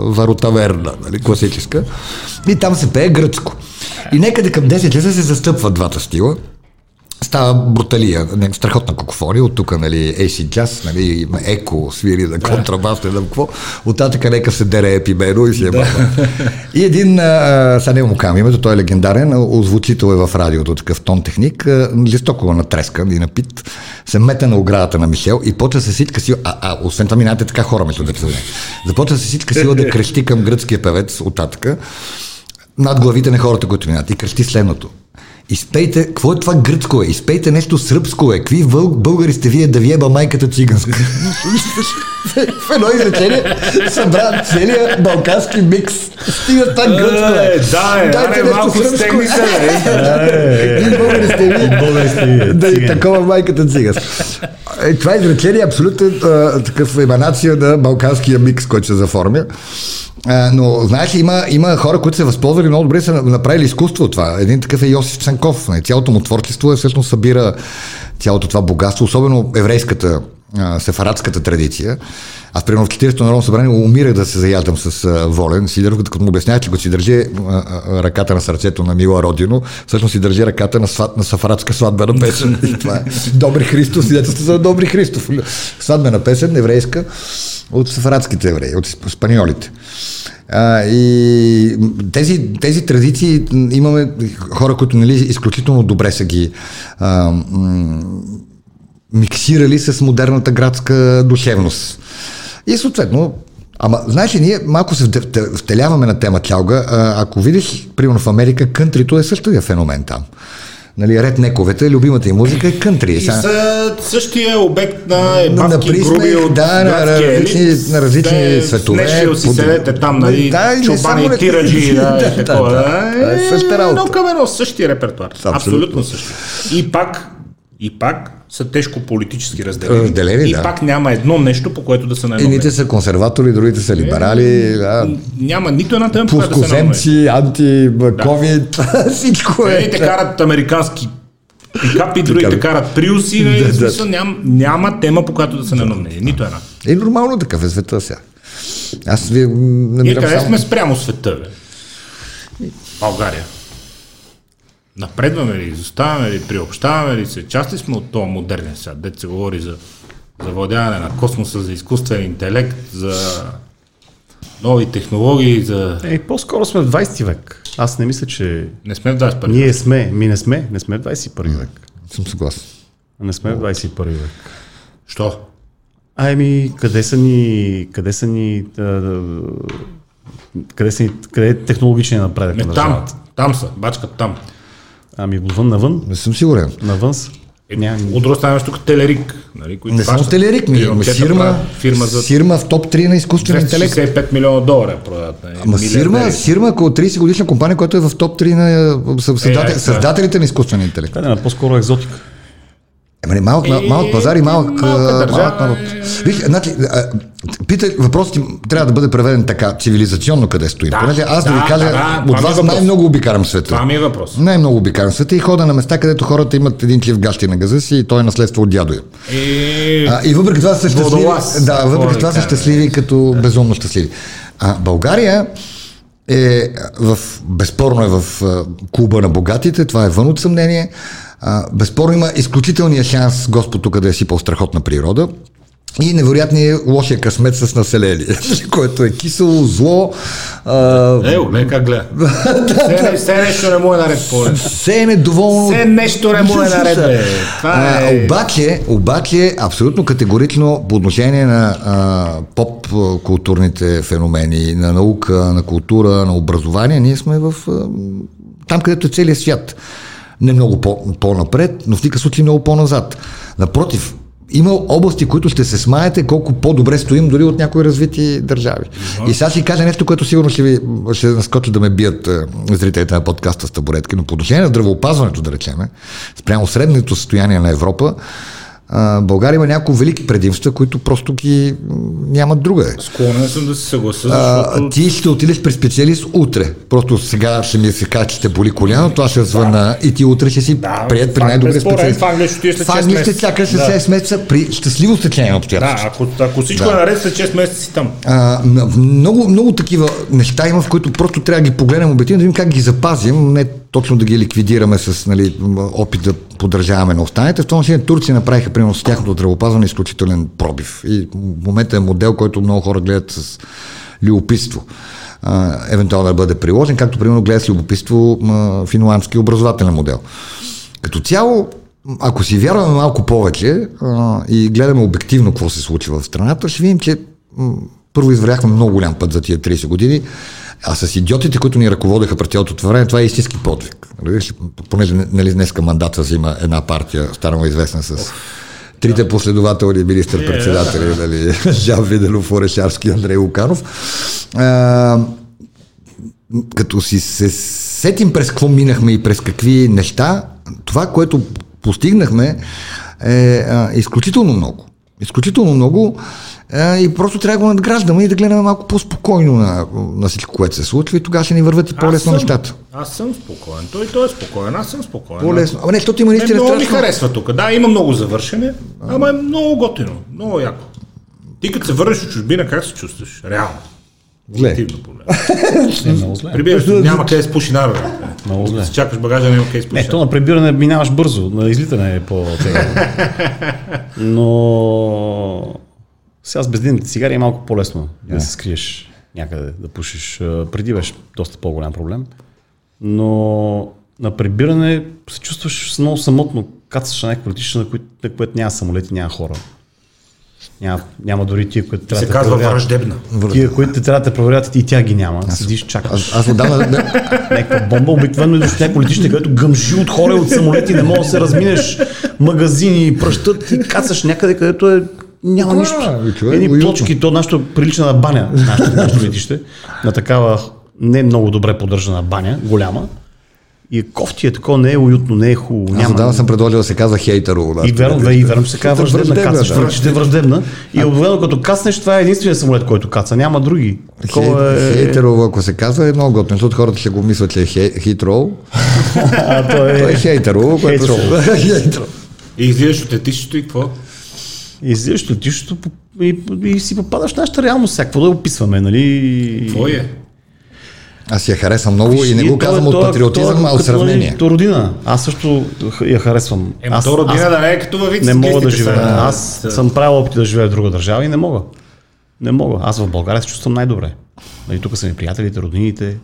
Варотаверна, нали, класическа, и там се пее гръцко. И некъде към 10 часа се застъпват двата стила става бруталия, не, страхотна какофония, от тук, нали, AC Jazz, нали, еко, свири на контрабас, не знам какво, оттатък нека се дере епимено и си е да. И един, а, сега не му кам името, той е легендарен, озвучител е в радиото, такъв тон техник, жестоко натрескан и напит, се мете на оградата на Мишел и почва се всичка сила, а, а освен това минате така хора, между да започва се всичка сила да крещи към гръцкия певец оттатък над главите на хората, които минат и крещи следното. Изпейте, какво е това гръцко е? Изпейте нещо сръбско е. Какви българи сте вие да виеба майката циганска? в едно изречение събра целият балкански микс. Стига това гръцко е. Да, е, Дайте нещо малко сръбско. Какви българи сте вие? Българи сте вие. Да, и такова майката циганска. Е, това изречение е абсолютно такъв еманация на балканския микс, който се заформя. Но, знаеш, има, има хора, които се възползвали много добре, са направили изкуство от това. Един такъв е Йосиф Цанков. Нали, цялото му творчество е всъщност събира цялото това богатство, особено еврейската, сефарадската традиция. Аз, примерно, в 40-то Народно събрание умирах да се заядам с а, Волен Сидеров, като му обяснявах, че го си държи а, а, ръката на сърцето на Мила Родино, всъщност си държи ръката на, сват, на сафарадска сватбена песен. И това е Добри Христос, свидетелство за Добри Христов. Сватбена песен, еврейска, от сафарадските евреи, от спаньолите. А, и тези, тези традиции имаме хора, които нали, изключително добре са ги а, м- миксирали с модерната градска душевност. И съответно Ама, знаеш ли, ние малко се втеляваме на тема чалга. Ако видиш, примерно в Америка, кънтрито е същия феномен там. Нали, ред нековете, любимата им музика е кънтри. И са същия обект на ебавки, на груби от да, на, различни, на различни Сте, светове. Днешния си седете там, нали, да, чобани, тираджи, да, да, да, такова. Да, да, е, същата работа. Едно към едно, същия репертуар. Абсолютно, Абсолютно същия. И пак, и пак са тежко политически разделени. разделени и да. пак няма едно нещо, по което да са на Едните са консерватори, другите са либерали. Е, да. Няма нито една тема, по която да са анти-ковид, да. всичко е. Едните карат американски пикапи, другите карат приуси. Да, нали, да. Няма, няма тема, по която да са на Нито една. Е нормално такъв е света сега. Аз ви намирам И къде само... сме спрямо света, бе? България. Напредваме ли, изоставаме ли, приобщаваме ли се, части сме от този модерен свят, дете се говори за завладяване на космоса, за изкуствен интелект, за нови технологии, за... Е, по-скоро сме в 20 век. Аз не мисля, че... Не сме в 21 век. Ние сме, ми не сме, не сме в 21 век. Съм съгласен. Не сме в 21 век. Що? Ами, къде са ни, къде са ни, къде, са ни, къде е технологичният напредък не, на там, там са, бачкат там. Ами отвън навън? Не съм сигурен. Навън са. Е. От друга страна тук Телерик. Нали, които не само Телерик, ми, ами фирма, фирма, за... фирма в топ 3 на изкуствен интелект. 65 милиона долара продават. Нали, Ама фирма, фирма около 30 годишна компания, която е в топ 3 на създател, е, създателите на изкуствен интелект. Това е по-скоро екзотика. Ема не, малък, е, малък пазар и малък, малък, народ. Виж, значи, питай, въпросът ти трябва да бъде преведен така, цивилизационно къде стоим. Да, Понеже аз да, да ви кажа, да, от вас най-много обикарам света. Това ми е въпрос. Най-много обикарам света и хода на места, където хората имат един члив гащи на газа си и той е наследство от дядо им. И, а, и въпреки това са щастливи. Да, въпреки това са щастливи като безумно щастливи. А България е в, безспорно е в клуба на богатите, това е вън от съмнение. А, безспорно има изключителния шанс Господ тук да е сипал страхотна природа и невероятният лошия късмет с население, което е кисело, зло. А... Е, не как гледа. все, все нещо не му е наред по Все е недоволно. Все нещо не му е наред. Бе. Това е... обаче, обаче, абсолютно категорично по отношение на а, поп-културните феномени, на наука, на култура, на образование, ние сме в а, там, където е целият свят не много по- по-напред, но в никакъв случай много по-назад. Напротив, има области, които ще се смаете колко по-добре стоим дори от някои развити държави. И сега ще кажа нещо, което сигурно ще, ви, ще наскочат да ме бият е, зрителите на подкаста с табуретки, но по отношение на здравеопазването, да речеме, спрямо средното състояние на Европа, България има няколко велики предимства, които просто ги нямат друга. Склонен съм да се съгласа. Защото... ти ще отидеш при специалист утре. Просто сега ще ми се каже, че те боли коляно, това ще звъна да. и ти утре ще си да, прият при най-добре специалист. В Англия ще след 6 месеца. чакаш след да. 6 месеца при щастливо стечение на обстоятелства. Да, ако, ако всичко да. е наред след 6 месеца си там. А, много, много такива неща има, в които просто трябва да ги погледнем обективно, да видим как ги запазим, не точно да ги ликвидираме с нали, опит да поддържаваме на останалите. В това отношение Турция направиха, примерно, с тяхното здравеопазване изключителен пробив. И в момента е модел, който много хора гледат с любопитство. Евентуално да бъде приложен, както примерно гледа с любопитство финландски образователен модел. Като цяло, ако си вярваме малко повече а, и гледаме обективно какво се случва в страната, ще видим, че м- първо извървяхме много голям път за тия 30 години. А с идиотите, които ни ръководеха през цялото това време, това е истински подвиг. Понеже нали, днеска мандата взима една партия, станала известна с трите последователни министър-председатели, нали, Жан Виденов, Орешарски, Андрей Луканов. А, като си се сетим през какво минахме и през какви неща, това, което постигнахме е а, изключително много. Изключително много и просто трябва да го надграждаме и да гледаме малко по-спокойно на, на всичко, което се случва и тогава ще ни върват и по-лесно нещата. Аз съм спокоен. Той, той е спокоен. Аз съм спокоен. По-лесно. Ама не, защото има наистина. Много страшно... ми харесва тук. Да, има много завършене, ама е много готино. Много яко. Ти като се върнеш от чужбина, как се чувстваш? Реално. Зле. е, много зле. Прибираш, няма къде с пуши народ. Много зле. Си чакаш багажа, няма къде с пуши. Не, то на прибиране минаваш бързо, на излитане е по Но сега с бездинните цигари е малко по-лесно yeah. да се скриеш някъде, да пушиш. Преди беше доста по-голям проблем. Но на прибиране се чувстваш много самотно. Кацаш на някаква летища, на, които, на което няма самолети, няма хора. Няма, няма дори тия, които трябва да казва враждебна. Тия, които трябва да проверят и тя ги няма. Аз, Седиш, чакаш. Аз, аз отдавна... Някаква бомба, обикновено идваш в някакво летище, където гъмжи от хора от самолети, не можеш да се разминеш магазини, пръщат и кацаш някъде, където е няма нищо. Едни плочки, то нашето прилича на баня, нашето, нашето летище, на такава не много добре поддържана баня, голяма. И кофти е такова, не е уютно, не е хубаво. Аз отдавна съм предложил да се казва хейтеро. Да, и верно, и верно се казва враждебна, кацаш, да. е враждебна. И обикновено като кацнеш, това е единствения самолет, който каца, няма други. Такова е... Хейтеро, ако се казва, е много готино, защото хората ще го мислят, че е хитро. а той е, той е хейтеро, което хейтеро. И излизаш от етището и какво? Излизаш от етището и, и, си попадаш в нашата реалност, всяко да описваме, нали? Какво е? Аз я харесвам много Виж, и не го казвам от патриотизъм, а от сравнение. То родина. Аз също я харесвам. Ема аз, то родина аз, да не е като във Не мога да живея. Аз да. съм правил опити да живея в друга държава и не мога. Не мога. Аз в България се чувствам най-добре. Нали, тук са ми приятелите, роднините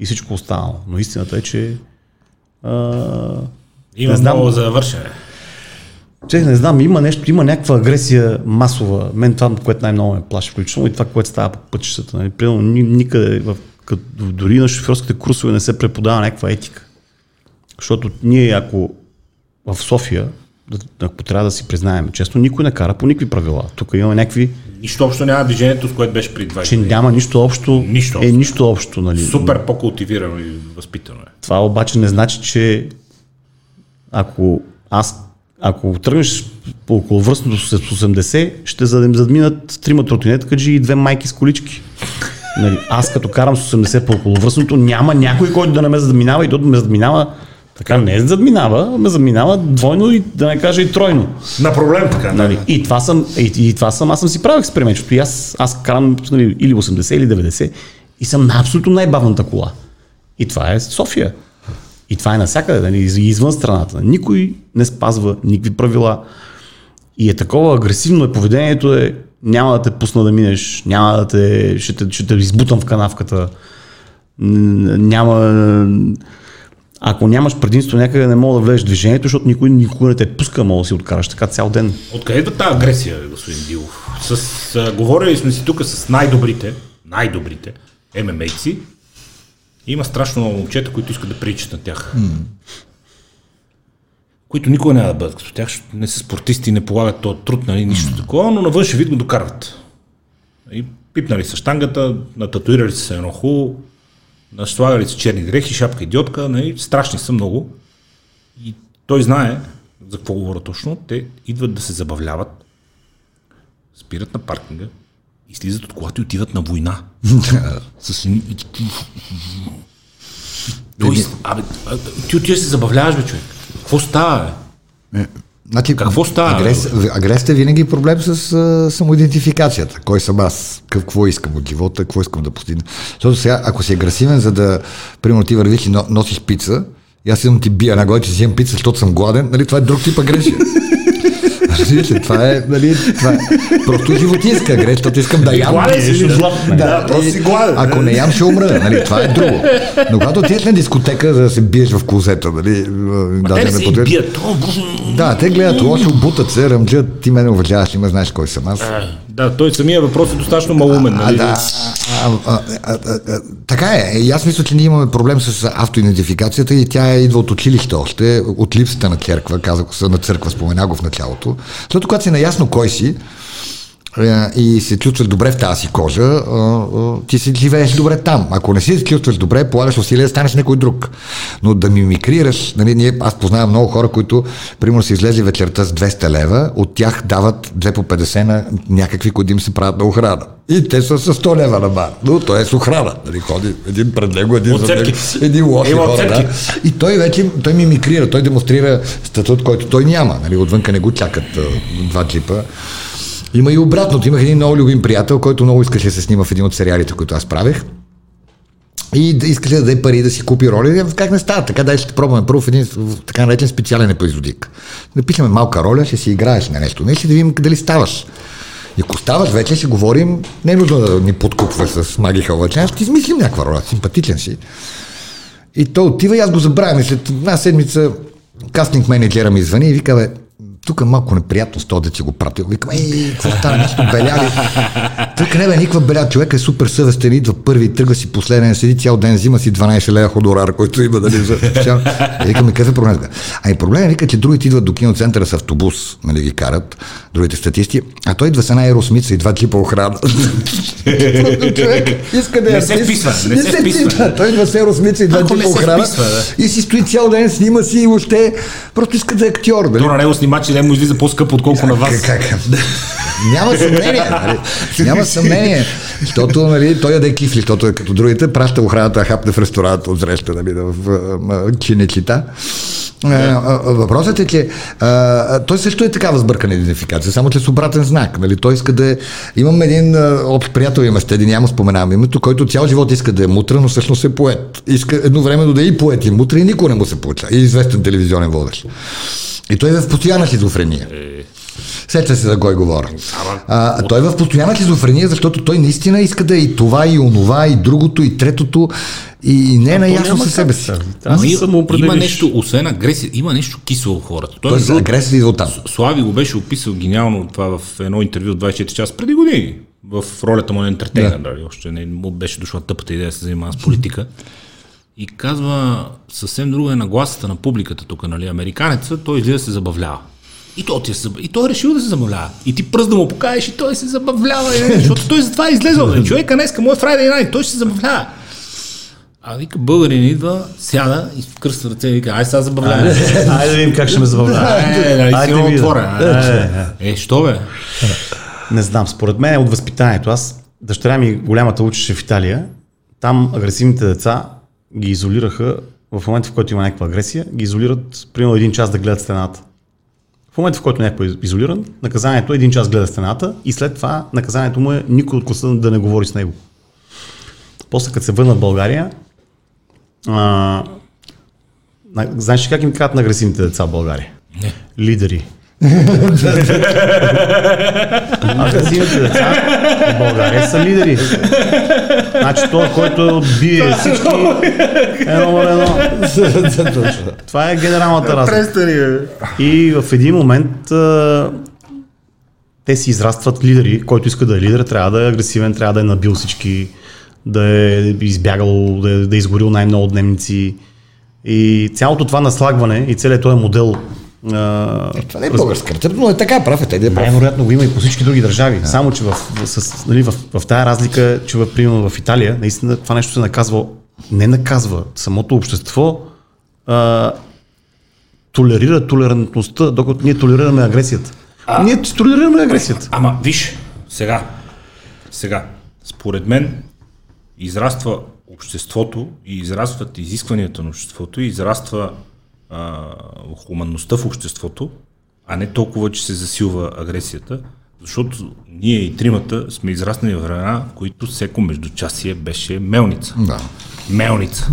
и всичко останало. Но истината е, че а, има не знам, много за вършене. Че не знам, има нещо, има някаква агресия масова. Мен това, което най-много ме плаши, включително и това, което става по пътищата. Нали? Примерно, никъде в като дори на шофьорските курсове не се преподава някаква етика. Защото ние, ако в София, ако трябва да си признаем често, никой не кара по никакви правила. Тук има някакви... Нищо общо няма движението, с което беше при 20 Че няма нищо общо. Нищо е, общо. Е нищо общо, нали? Супер по-култивирано и възпитано е. Това обаче не значи, че ако аз ако тръгнеш по околовръстното с 80, ще задминат трима тротинеткаджи и две майки с колички. Нали, аз като карам с 80 по околовръстното, няма някой, който да не ме задминава и да ме задминава така не задминава, ме заминава двойно и да не кажа и тройно. На проблем така. Нали? И, това съм, и, и, това съм, аз съм си правил експеримент, защото аз, аз карам нали, или 80 или 90 и съм на абсолютно най-бавната кола. И това е София. И това е навсякъде, нали, извън страната. Никой не спазва никакви правила. И е такова агресивно е поведението е няма да те пусна да минеш, няма да те, ще те, ще те избутам в канавката, няма, ако нямаш предимство някъде, не мога да влезеш в движението, защото никой никога не те пуска, мога да си откараш така цял ден. Откъде е тази агресия, господин Дилов? С, а, говорили сме си тук с най-добрите, най-добрите ММАйци. Има страшно много момчета, които искат да приличат на тях. Mm които никога няма да бъдат като тях, защото не са спортисти, не полагат този труд, нали, нищо mm. такова, но на външен вид го докарват. И пипнали са штангата, нататуирали са едно хубаво, наслагали са черни дрехи, шапка идиотка, нали, страшни са много. И той знае за какво говоря точно. Те идват да се забавляват, спират на паркинга, и слизат от колата и отиват на война. С... Тоест, абе, ти отиваш се забавляваш, бе, човек. Какво става, бе? Е, значи, Какво става? Агрес, агресията е винаги проблем с а, самоидентификацията. Кой съм аз? Какво искам от живота? Какво искам да постигна? Защото сега, ако си агресивен, за да, примерно, ти вървиш и носиш пица, и аз идвам ти бия на че си имам пица, защото съм гладен, нали, това е друг тип агресия. Разбирате, това е, нали, това е просто животинска греч, защото искам да ям. Гладен си, да, да, просто си гладен. Ако не ям, ще умра, нали, това е друго. Но когато отидеш на дискотека, за да се биеш в клозета, нали, да, те не се потвърд... бият. Да, те гледат лошо, бутат се, ръмджат, ти мене уважаваш, има знаеш кой съм аз. Да, той самия въпрос е достатъчно малумен. Нали? А, да, а, а, а, а, а, така е. И аз мисля, че ние имаме проблем с автоидентификацията и тя идва от училище още, от липсата на църква, казах се на църква, спомена го в началото. Защото когато си наясно кой си, е, и се чувстваш добре в тази кожа, ти си живееш добре там. Ако не си се чувстваш добре, полагаш усилия да станеш някой друг. Но да мимикрираш, нали, ние, аз познавам много хора, които, примерно, са излезли вечерта с 200 лева, от тях дават 2 по 50 на някакви, които им се правят на охрана. И те са с 100 лева на бар. Но той е с охрана. Нали, ходи един пред него, един за него, един лоши хора. Да. И той вече, той мимикрира, той демонстрира статут, който той няма. Нали, отвънка не го чакат два джипа. Има и обратното. Имах един много любим приятел, който много искаше да се снима в един от сериалите, които аз правех. И искаше да даде пари да си купи роля. Как не става? Така дай ще пробваме първо в един така наречен специален епизодик. Напишем малка роля, ще си играеш на нещо. Не ще да видим дали ставаш. И ако ставаш вече, ще говорим, не е нужно да ни подкупваш с маги халвача, ще измислим някаква роля, симпатичен си. И той отива и аз го забравям. И след една седмица кастинг менеджера ми звъни и вика, бе, тук е малко неприятно с този, да си го пратил. Викам, ей, какво стана, нещо беляли. Тук не бе, никаква беля. Човек е супер съвестен, идва първи, тръгва си последен, седи цял ден, взима си 12 лея ходорар, който има, дали, за е, Викам, какъв е проблем? Ами проблем е, вика, че другите идват до киноцентъра с автобус, нали ги карат, другите статисти, а той идва с една еросмица и два джипа охрана. човек иска да не се вписва, не, не се вписва. Той идва с еросмица и два джипа охрана и си стои цял ден, снима си и въобще просто иска да е актьор. Нали? То на него снимачи не му излиза по-скъпо, отколкото на вас. Как? Няма съмнение. Нали? Няма съмнение. Защото нали, той яде кифли, защото е като другите, праща охраната хапне в ресторанта от среща нали, в, в, в чинечита. Да. Въпросът е, че а, той също е такава сбъркана идентификация, само че с обратен знак. Нали? Той иска да е... Имам един общ приятел, има сте, няма споменавам името, който цял живот иска да е мутра, но всъщност е поет. Иска едновременно да е и поет и мутра и никой не му се получа. И известен телевизионен водещ. И той е в постоянна шизофрения. Е. Сече се за кой говоря. А, той е в постоянна шизофрения, защото той наистина иска да е и това, и онова, и другото, и третото, и не е наясно със себе си. Аз има, има нещо, освен агресия, има нещо кисело в хората. Той Тоест, агресия идва там. Слави го беше описал гениално това в едно интервю от 24 часа преди години. В ролята му на ентертейнер, да. дали, още не му беше дошла тъпата идея да се занимава с политика. И казва, съвсем друга е нагласата на публиката тук, нали, американеца, той излиза да се забавлява. И той, ти, и той е решил да се забавлява. И ти пръст да му покажеш и той се забавлява, защото той затова е излезъл. Човека днеска му е Friday Night, той ще се забавлява. А вика, българин идва, сяда и кръста ръце и вика, ай сега забавляваме. Айде да видим как ще ме забавлява. Айде да отворя. Е, що бе? Не знам, според мен е от възпитанието. Аз, дъщеря ми голямата учеше в Италия. Там агресивните деца ги изолираха в момента, в който има някаква агресия, ги изолират примерно един час да гледат стената. В момента, в който някой е изолиран, наказанието е един час гледа стената и след това наказанието му е никой от класа да не говори с него. После като се върна в България, а, знаеш как им казват на агресивните деца в България? Не. Лидери. Агресивните деца в България са лидери. Значи това, който бие всички е номер едно. Това е генералната разлика. И в един момент те си израстват лидери. Който иска да е лидер, трябва да е агресивен, трябва да е набил всички, да е избягал, да е, да е изгорил най-много дневници. И цялото това наслагване и целият този модел а, това не е българска рецепта, но е така, прав е. Те, Най-вероятно го има и по всички други държави. Да. Само, че в, с, нали, в, в, в тази разлика, че в, примерно в Италия, наистина това нещо се наказва, не наказва, самото общество а, толерира толерантността, докато ние толерираме агресията. А, ние толерираме агресията. Ама, виж, сега, сега, според мен, израства обществото и израстват изискванията на обществото и израства а, хуманността в обществото, а не толкова, че се засилва агресията, защото ние и тримата сме израснали в времена, в които всеко междучасие беше мелница. Да. Мелница.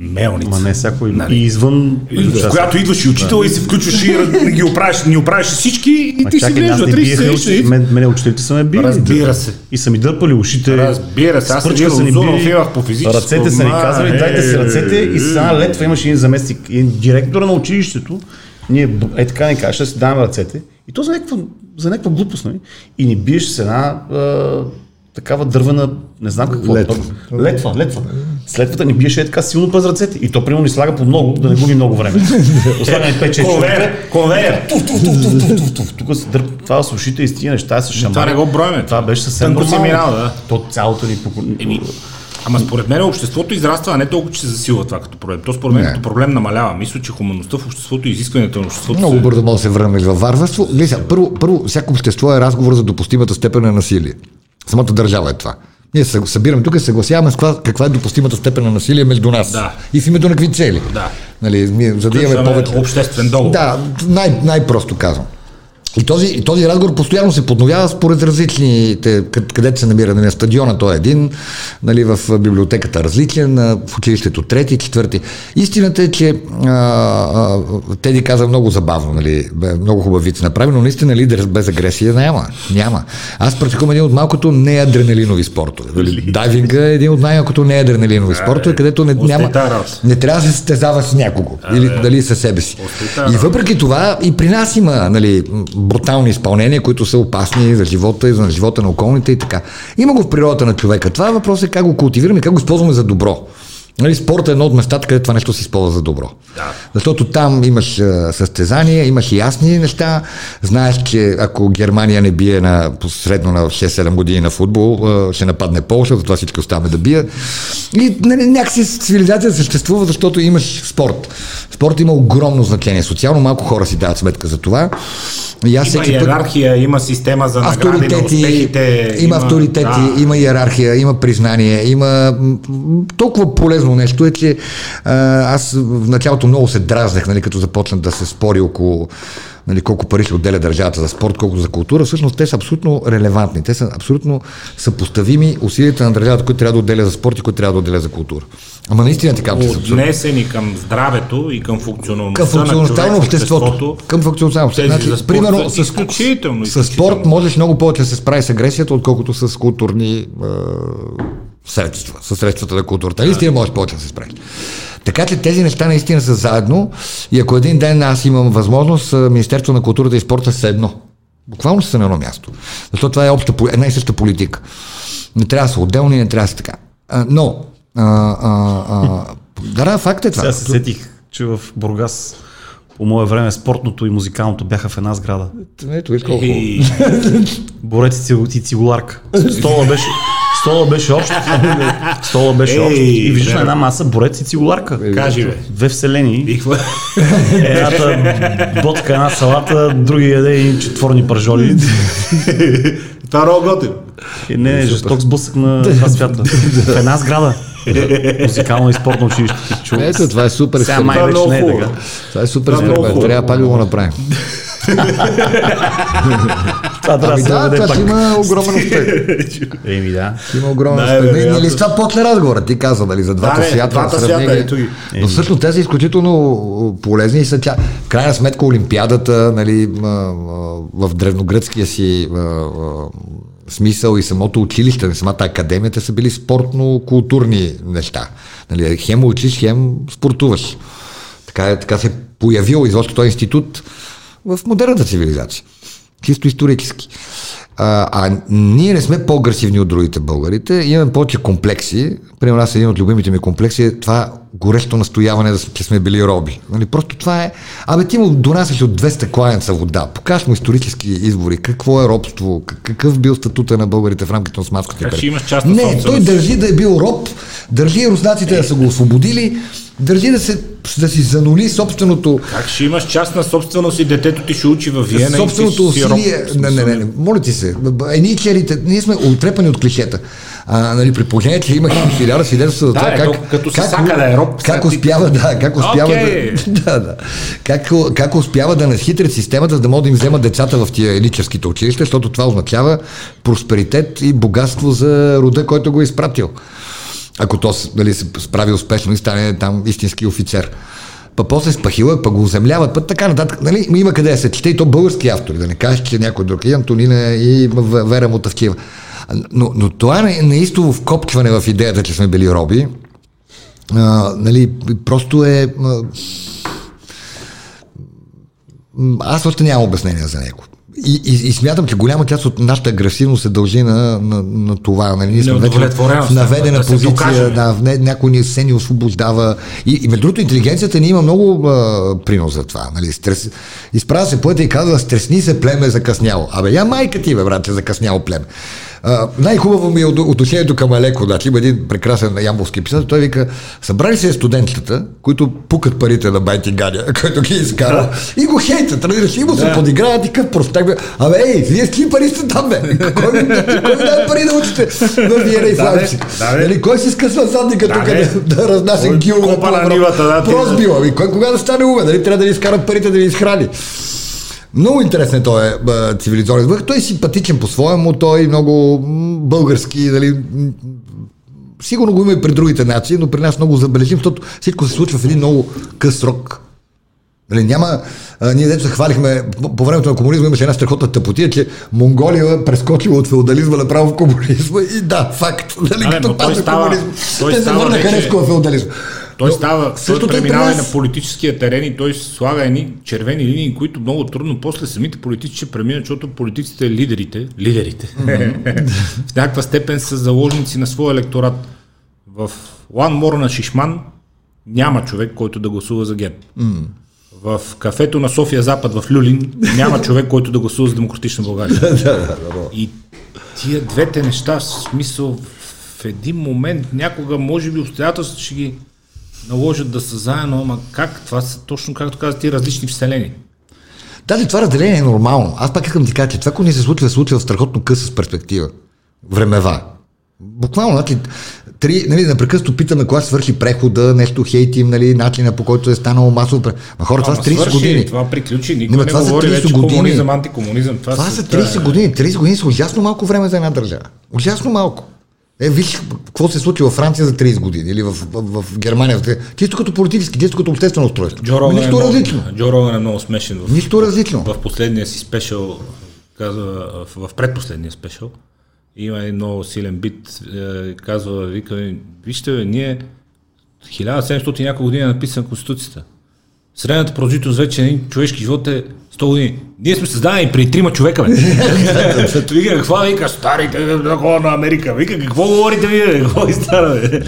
Мелница. Ма не всяко нали? и извън. В която идваш и учител да. и се включваш и ги оправиш, ни оправиш всички и Ма ти си гледаш вътре и се мен, Мене учителите са ме били. Разбира се. И са ми дърпали ушите. Разбира се. Аз съм бил Озонов, по физическо. Ръцете са ни казали, дайте си ръцете и сега летва имаше един заместник, един директора на училището. Ние е така ни каже, ще си даваме ръцете. И то за някаква, за някаква глупост. Нали? И ни биеш с една такава дървена, не знам какво. Летва. Летва, летва. След това ни биеше така силно през ръцете. И то примерно ни слага по много, да не губи много време. Ослага ни 5-6 Конвейер, конвейер. Тук се дърп, това с ушите и стига неща с шамар. Това не го броиме. Това беше съвсем нормално. минал, да. То цялото ни Еми, Ама според мен обществото израства, а не толкова, че се засилва това като проблем. То според мен като проблем намалява. Мисля, че хуманността в обществото и изискването на обществото. Много се... бързо може да се върнем във варварство. Гледа, първо, първо, всяко общество е разговор за допустимата степен на насилие. Самата държава е това. Ние се събираме тук и съгласяваме с каква, каква е допустимата степен на насилие между нас. Да. И в името на какви цели. Да. Нали, за да имаме повече. Обществен договор. Да, най- най-просто казвам. И този, и този разговор постоянно се подновява според различните, където се намира на стадиона, той е един, нали, в библиотеката различен, в училището трети, четвърти. Истината е, че а, а, Теди каза много забавно, нали, много хубав вид направи, но наистина лидер без агресия няма. Няма. Аз практикувам един от малкото неадреналинови спортове. Нали. Дайвинга е един от най-малкото неадреналинови спортове, където не, няма, не трябва да се стезава с някого или дали със себе си. И въпреки това и при нас има нали, брутални изпълнения, които са опасни за живота и за живота на околните и така. Има го в природата на човека. Това е въпрос е как го култивираме, как го използваме за добро. Нали, спорт е едно от местата, където това нещо се използва за добро. Да. Защото там имаш а, състезания, имаш ясни неща. Знаеш, че ако Германия не бие на, средно на 6-7 години на футбол, а, ще нападне Полша, затова всички оставаме да бият. И нали, някакси цивилизация съществува, защото имаш спорт. Спорт има огромно значение. Социално малко хора си дават сметка за това. И аз има иерархия, път... има система за авторитети, на успехите. Има, има авторитети, да. има иерархия, има признание, има толкова полезно нещо е, че аз в началото много се дразнах, нали, като започнах да се спори около нали, колко пари се отделя държавата за спорт, колко за култура, всъщност те са абсолютно релевантни. Те са абсолютно съпоставими усилията на държавата, които трябва да отделя за спорт и които трябва да отделя за култура. Ама наистина така. Отнесени към здравето и към функционалността, към функционалността на, на обществото. Към функционалността. Значи, за примерно, с, изключително, с спорт можеш много повече да се справи с агресията, отколкото с културни е, средства, с средствата на културата. Наистина можеш повече да се справиш. Така че тези неща наистина са заедно и ако един ден аз имам възможност, Министерство на културата и спорта са едно. Буквално са на едно място. Защото това е обща, една и съща политика. Не трябва да са отделни, не трябва да са така. А, но, а, а, а, да, факт е това. Сега се сетих, че в Бургас по мое време спортното и музикалното бяха в една сграда. Ето, виж колко. Борец и цигуларка. Стола беше, Стола беше общ. Стола беше общ. И виждаш на една маса борец и цигуларка. Кажи, бе. Две вселени. Едната ботка, една салата, другия яде и четворни пържоли. Това е много готин. Не, жесток сблъсък на два свята. В една сграда. Музикално и спортно училище. Ето, това е супер. Сега май вече не е така. Това е супер. Трябва пак да го направим. това трябва ами да, това ще има огромен успех. Еми да. Има огромен успех. Не, не ли това после разговора ти каза, нали, за двата да, свята. Двата свята, Но всъщност те са изключително полезни и са тя. В крайна сметка Олимпиадата, нали, в древногръцкия си смисъл и самото училище, самата академията са били спортно-културни неща. Нали, хем учиш, хем спортуваш. Така, така се появил изобщо този институт в модерната цивилизация. Чисто исторически. А, а ние не сме по-агресивни от другите българите, имаме повече комплекси. Примерно аз един от любимите ми комплекси е това горещо настояване, да, че сме били роби. Нали, просто това е... Абе, ти му донасяш от 200 клаенца вода. Покаж му исторически избори. Какво е робство? Какъв бил статута на българите в рамките на Османската империя? Не, той държи да е бил роб, държи руснаците да са го освободили, държи да, се, да си занули собственото... Как ще имаш част на собственост и детето ти ще учи във Виена собственото и ти усилие... Не, не, не, не, моля ти се. Еничерите, ние сме отрепани от клишета. А, нали, при положение, че има хиляда свидетелства за това да, как, като как, сака да е роб, как успява, да, как успява okay. да, да, да, как, как успява да насхитрят системата, за да могат да им вземат децата в тия елическите училища, защото това означава просперитет и богатство за рода, който го е изпратил ако то нали, се справи успешно и стане там истински офицер. Па после спахила, па го оземляват, па така нататък. Нали, има къде се чете и то български автори, да не кажеш, че някой друг. И Антонина, и Вера Мотавчева. Но, но това е неистово вкопчване в идеята, че сме били роби. А, нали, просто е... Аз още нямам обяснение за него. И, и, и смятам, че голяма част от нашата агресивност се дължи на, на, на това. Нали? Ние сме вече в наведена да позиция, да, не, някой ни се ни освобождава. И, и между другото, интелигенцията ни има много а, принос за това. Нали? Стрес, изправя се поета и казва, стресни се племе закъсняло. Абе, я майка ти, бе, брат, закъсняло племе най-хубаво ми е отношението към Алеко. Значи, има един прекрасен ямбовски писател. Той вика, събрали се студентите, които пукат парите на Байти Ганя, който ги изкара да. и го хейтят. Разбираш, и му да. се подиграват и къв простак. Бе. Абе, ей, вие с какви пари сте там, бе? Кой ви дай пари да учите в Виена и Лайпциг? нали, кой си скъсва задника тук да, да разнася гил на нивата? Да, Просто била. Кой кога да стане умен? Нали, трябва да ви изкарат парите да ви изхрани. Много интересен той е цивилизаторен върх. Той е симпатичен по-своему, той е много български, нали, сигурно го има и при другите нации, но при нас много забележим, защото всичко се случва в един много къс срок. Нали, няма, а, ние дето се хвалихме, по, по времето на комунизма имаше една страхотна тъпотия, че Монголия прескочила от феодализма направо в комунизма и да, факт. Нали, а, като той става, комунизм, те се върнаха нещо в феодализма. Той става, той преминава на политическия терен и той слага едни червени линии, които много трудно после самите политици ще преминат, защото политиците, лидерите, лидерите, mm-hmm. в някаква степен са заложници на своя електорат. В Лан Мора на Шишман няма човек, който да гласува за ГЕРБ. Mm. В кафето на София Запад в Люлин няма човек, който да гласува за Демократична България. и тия двете неща, в смисъл, в един момент, някога, може би, обстоятелствата ще ги наложат да са заедно, ама как? Това са точно, както казах, ти различни вселени. Даже това разделение е нормално. Аз пак искам ти кажа, че това, което ни се случва, се случва в страхотно къса с перспектива. Времева. Буквално, значи, три, нали, напрекъснато питаме кога свърши прехода, нещо хейтим, нали, начина по който е станало масово. Ма хора, това са 30 свърши, години. Това приключи, никой не, не това говори вече години. комунизъм, антикомунизъм. Това, това са 30 години. 30 години са ужасно малко време за една държава. Ужасно малко. Е, виж какво се случи във Франция за 30 години или в, в, в Германия. Чисто като политически, чисто като обществено устройство. Джо Нищо е различно. Джо Роган е много смешен. В, Нищо различно. В последния си спешъл, казва, в предпоследния спешъл, има един много силен бит, е, казва, вика, вижте, бе, ние 1700 няколко години е написана Конституцията. Средната продължителност вече на един човешки живот е 100 години. Ние сме създадени при трима човека, бе. вика, какво вика, старите такова на Америка. Вика, какво говорите вие, какво и стара, бе?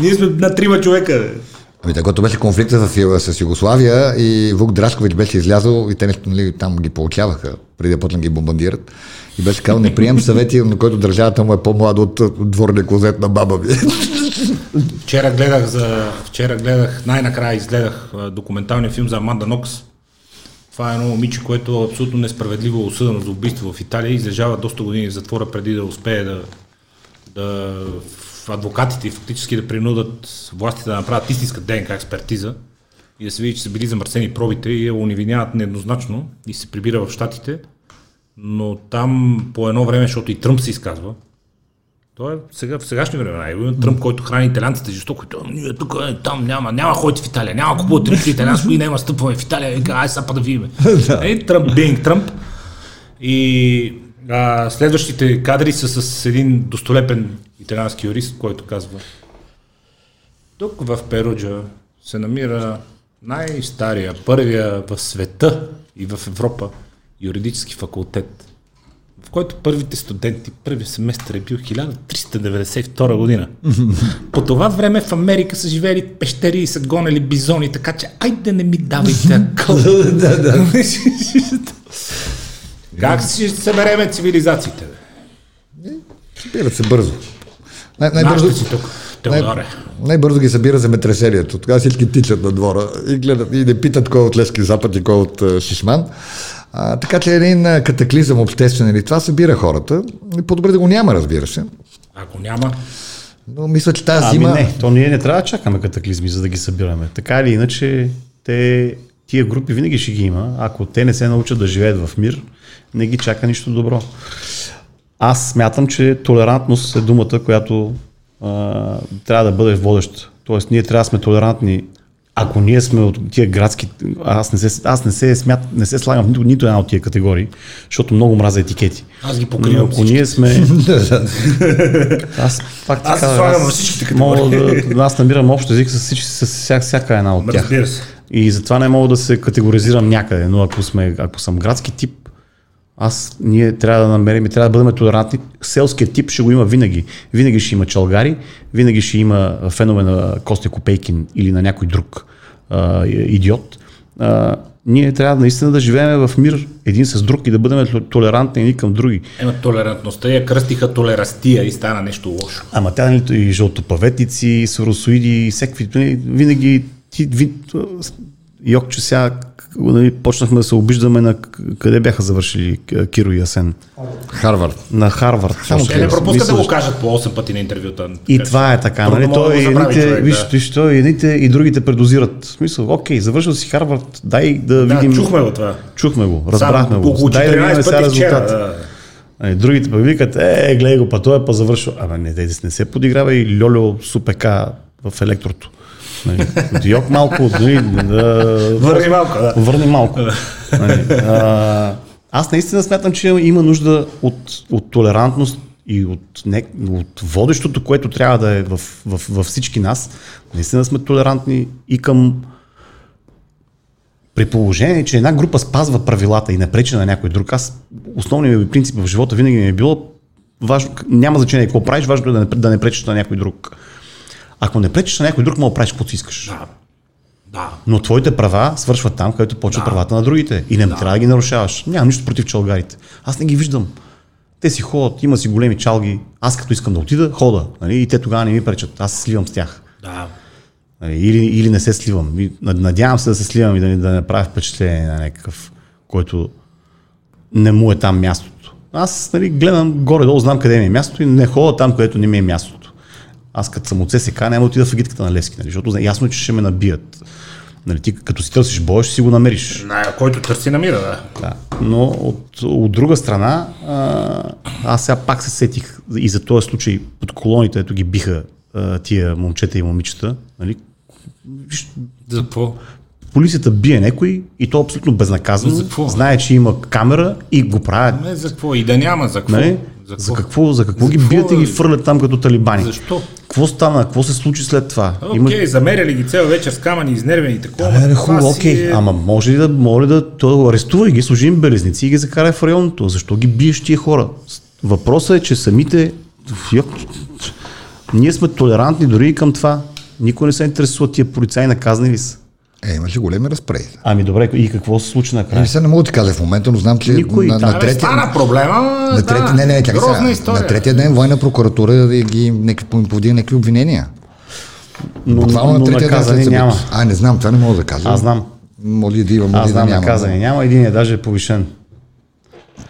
Ние сме на трима човека, бе. Ами когато беше конфликта с, с Югославия и Вук Драшкович беше излязъл и те нещо, нали, там ги получаваха, преди да почнат ги бомбандират. И беше казал, не прием съвети, на който държавата му е по-млада от дворния клозет на баба ми. Вчера гледах, за, вчера гледах, най-накрая изгледах документалния филм за Аманда Нокс. Това е едно момиче, което е абсолютно несправедливо осъдено за убийство в Италия излежава доста години в затвора преди да успее да, да адвокатите фактически да принудат властите да направят истинска ДНК експертиза и да се види, че са били замърсени пробите и я унивиняват нееднозначно и се прибира в Штатите. Но там по едно време, защото и Тръмп се изказва, той е сега, в сегашни времена. Има Тръмп, който храни италянците жестоко. Той, ние тук, е, там няма, няма ходите в Италия, няма купувате нищо италианско и няма стъпваме в Италия. Вика, ай сапа да видим. Е, Тръмп, бинг Тръмп. И а, следващите кадри са с един достолепен италиански юрист, който казва тук в Перуджа се намира най-стария, първия в света и в Европа юридически факултет в който първите студенти, първият семестър е бил 1392 година. По това време в Америка са живели пещери и са гонели бизони, така че айде не ми давайте акъл. да, да. как си ще събереме цивилизациите? Събира се бързо. Най- най-бързо, си тук. Най- най-бързо ги събира земетресението. Тогава всички тичат на двора и гледат и не питат кой е от Лески Запад и кой е от uh, Шишман. А, така че един катаклизъм обществен или това събира хората. И по-добре да го няма, разбира се. Ако няма, но мисля, че тази ами зима... не, то ние не трябва да чакаме катаклизми, за да ги събираме. Така или иначе, те, тия групи винаги ще ги има. Ако те не се научат да живеят в мир, не ги чака нищо добро. Аз смятам, че толерантност е думата, която а, трябва да бъде водеща. Тоест, ние трябва да сме толерантни ако ние сме от тия градски, аз не се, аз не се, смят, не се слагам в нито, нито една от тия категории, защото много мраза етикети. Аз ги покривам Ако ние сме... аз пак аз така, слагам във всичките категории. да, аз намирам общ език с, всички, с всяка, всяка една от тях. И затова не мога да се категоризирам някъде, но ако, сме, ако съм градски тип, аз, ние трябва да намерим трябва да бъдем толерантни. Селският тип ще го има винаги. Винаги ще има чалгари, винаги ще има фенове на Костя Копейкин или на някой друг а, идиот. А, ние трябва наистина да живеем в мир един с друг и да бъдем толерантни едни към други. Ема толерантността я кръстиха толерастия и стана нещо лошо. Ама тя нали, и жълтопаветици, и соросоиди, и всеки, нали, винаги ти, ви, Йок, че сега нали, почнахме да се обиждаме на къде бяха завършили Киро и Асен. Харвард. На Харвард. Само те не пропускат да го кажат по 8 пъти на интервюта. И това е така. Нали? Той, и едните, човек, виж, да. виж, той, едните и другите предозират. В смисъл, окей, завършил си Харвард, дай да, да видим. Чухме го това. Чухме го, разбрахме Сам, го. Дай да видим сега резултат. Да. Нали, другите пък викат, е, гледай го, па той е па завършил. Абе, не, не, не се подиграва и Льолио Супека в електрото. Нали, Йок малко, нали, да... Върни малко, да. Върни малко. Нали, а, аз наистина смятам, че има нужда от, от толерантност и от, не, от водещото, което трябва да е в, в, в всички нас. Наистина сме толерантни и към при положение, че една група спазва правилата и не пречи на някой друг. Аз основният ми принцип в живота винаги ми е било важно, няма значение какво правиш, важно е да не, да не пречиш на някой друг. Ако не пречиш на някой друг, да правиш каквото си искаш. Да. Да. Но твоите права свършват там, където почват да. правата на другите. И не да. трябва да ги нарушаваш. Нямам нищо против чалгарите. Аз не ги виждам. Те си ходят, има си големи чалги. Аз като искам да отида, хода. Нали? И те тогава не ми пречат. Аз се сливам с тях. Да. Нали? Или, или не се сливам. Надявам се да се сливам и да, да не правя впечатление на някакъв, който не му е там мястото. Аз нали, гледам горе-долу, знам къде ми е мястото и не ходя там, където не ми е мястото аз като съм от ССК няма да отида в агитката на Левски, нали, защото ясно е, че ще ме набият. Нали, ти като си търсиш боя, ще си го намериш. На, който търси, намира, да. да. Но от, от друга страна, а, аз сега пак се сетих и за този случай под колоните, ето ги биха а, тия момчета и момичета. Нали, за какво? Полицията бие някой и то абсолютно безнаказано. За какво? Знае, че има камера и го правят. Не, за какво? И да няма, за какво? Нали? За какво? За какво, за какво за ги какво, бият и ги фърлят там като талибани? Защо? Какво стана? Какво се случи след това? Окей, okay, Има... замеряли ги цял вечер с камъни, изнервени и такова. Да, е, хубаво, окей. Okay. Е... Ама може ли да, може да то, арестувай ги, служи им белезници и ги закарай в районното. Защо ги биеш тия хора? Въпросът е, че самите... Ние сме толерантни дори и към това. Никой не се интересува тия полицаи наказани ли са. Е, имаше големи разпреди. Ами добре, и какво се случи накрая? Не се не мога да ти кажа в момента, но знам, че Никой, на, на третия... Стана проблема, на трети, да, не, не, чакай сега. История. На третия ден военна прокуратура ги повдига някакви обвинения. Но, Буквално но, на третия ден няма. А, не знам, това не мога да кажа. Аз знам. Моли да има, моли Аз знам, да няма. наказани няма, един е даже повишен.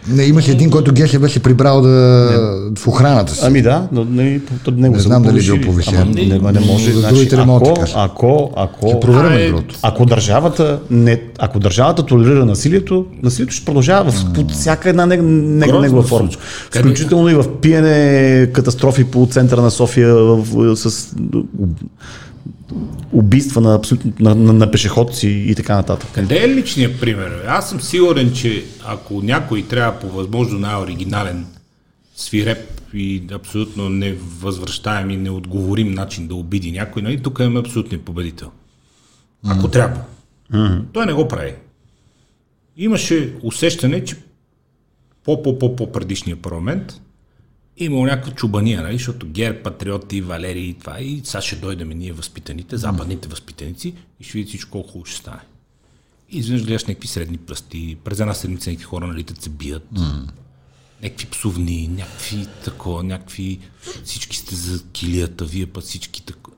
Не, имаше един, който Геше беше прибрал да, не. в охраната си. Ами да, но не, не, не знам дали бил повишен. Ама, не, не, не може. За значи, другите ако, ако, ако, ако, проверим ако, държавата, не, ако държавата толерира насилието, насилието ще продължава в, под всяка една негова форма. Включително и в пиене катастрофи по центъра на София в, с убийства на, на, на, на пешеходци и така нататък. Къде е личният пример? Аз съм сигурен, че ако някой трябва по възможно най-оригинален свиреп и абсолютно невъзвръщаем и неотговорим начин да обиди някой, нали, тук имаме абсолютния победител. Ако mm-hmm. трябва. Mm-hmm. Той не го прави. Имаше усещане, че по-по-по-по предишния парламент имало някаква чубания, нали? защото Гер, Патриоти, Валерий и това. И сега ще дойдем ние възпитаните, западните възпитаници и ще видите всичко колко хубаво ще стане. И изведнъж гледаш някакви средни пръсти, през една седмица някакви хора налитат се бият. Някакви псовни, някакви такова, някакви... Всички сте за килията, вие път всички тако...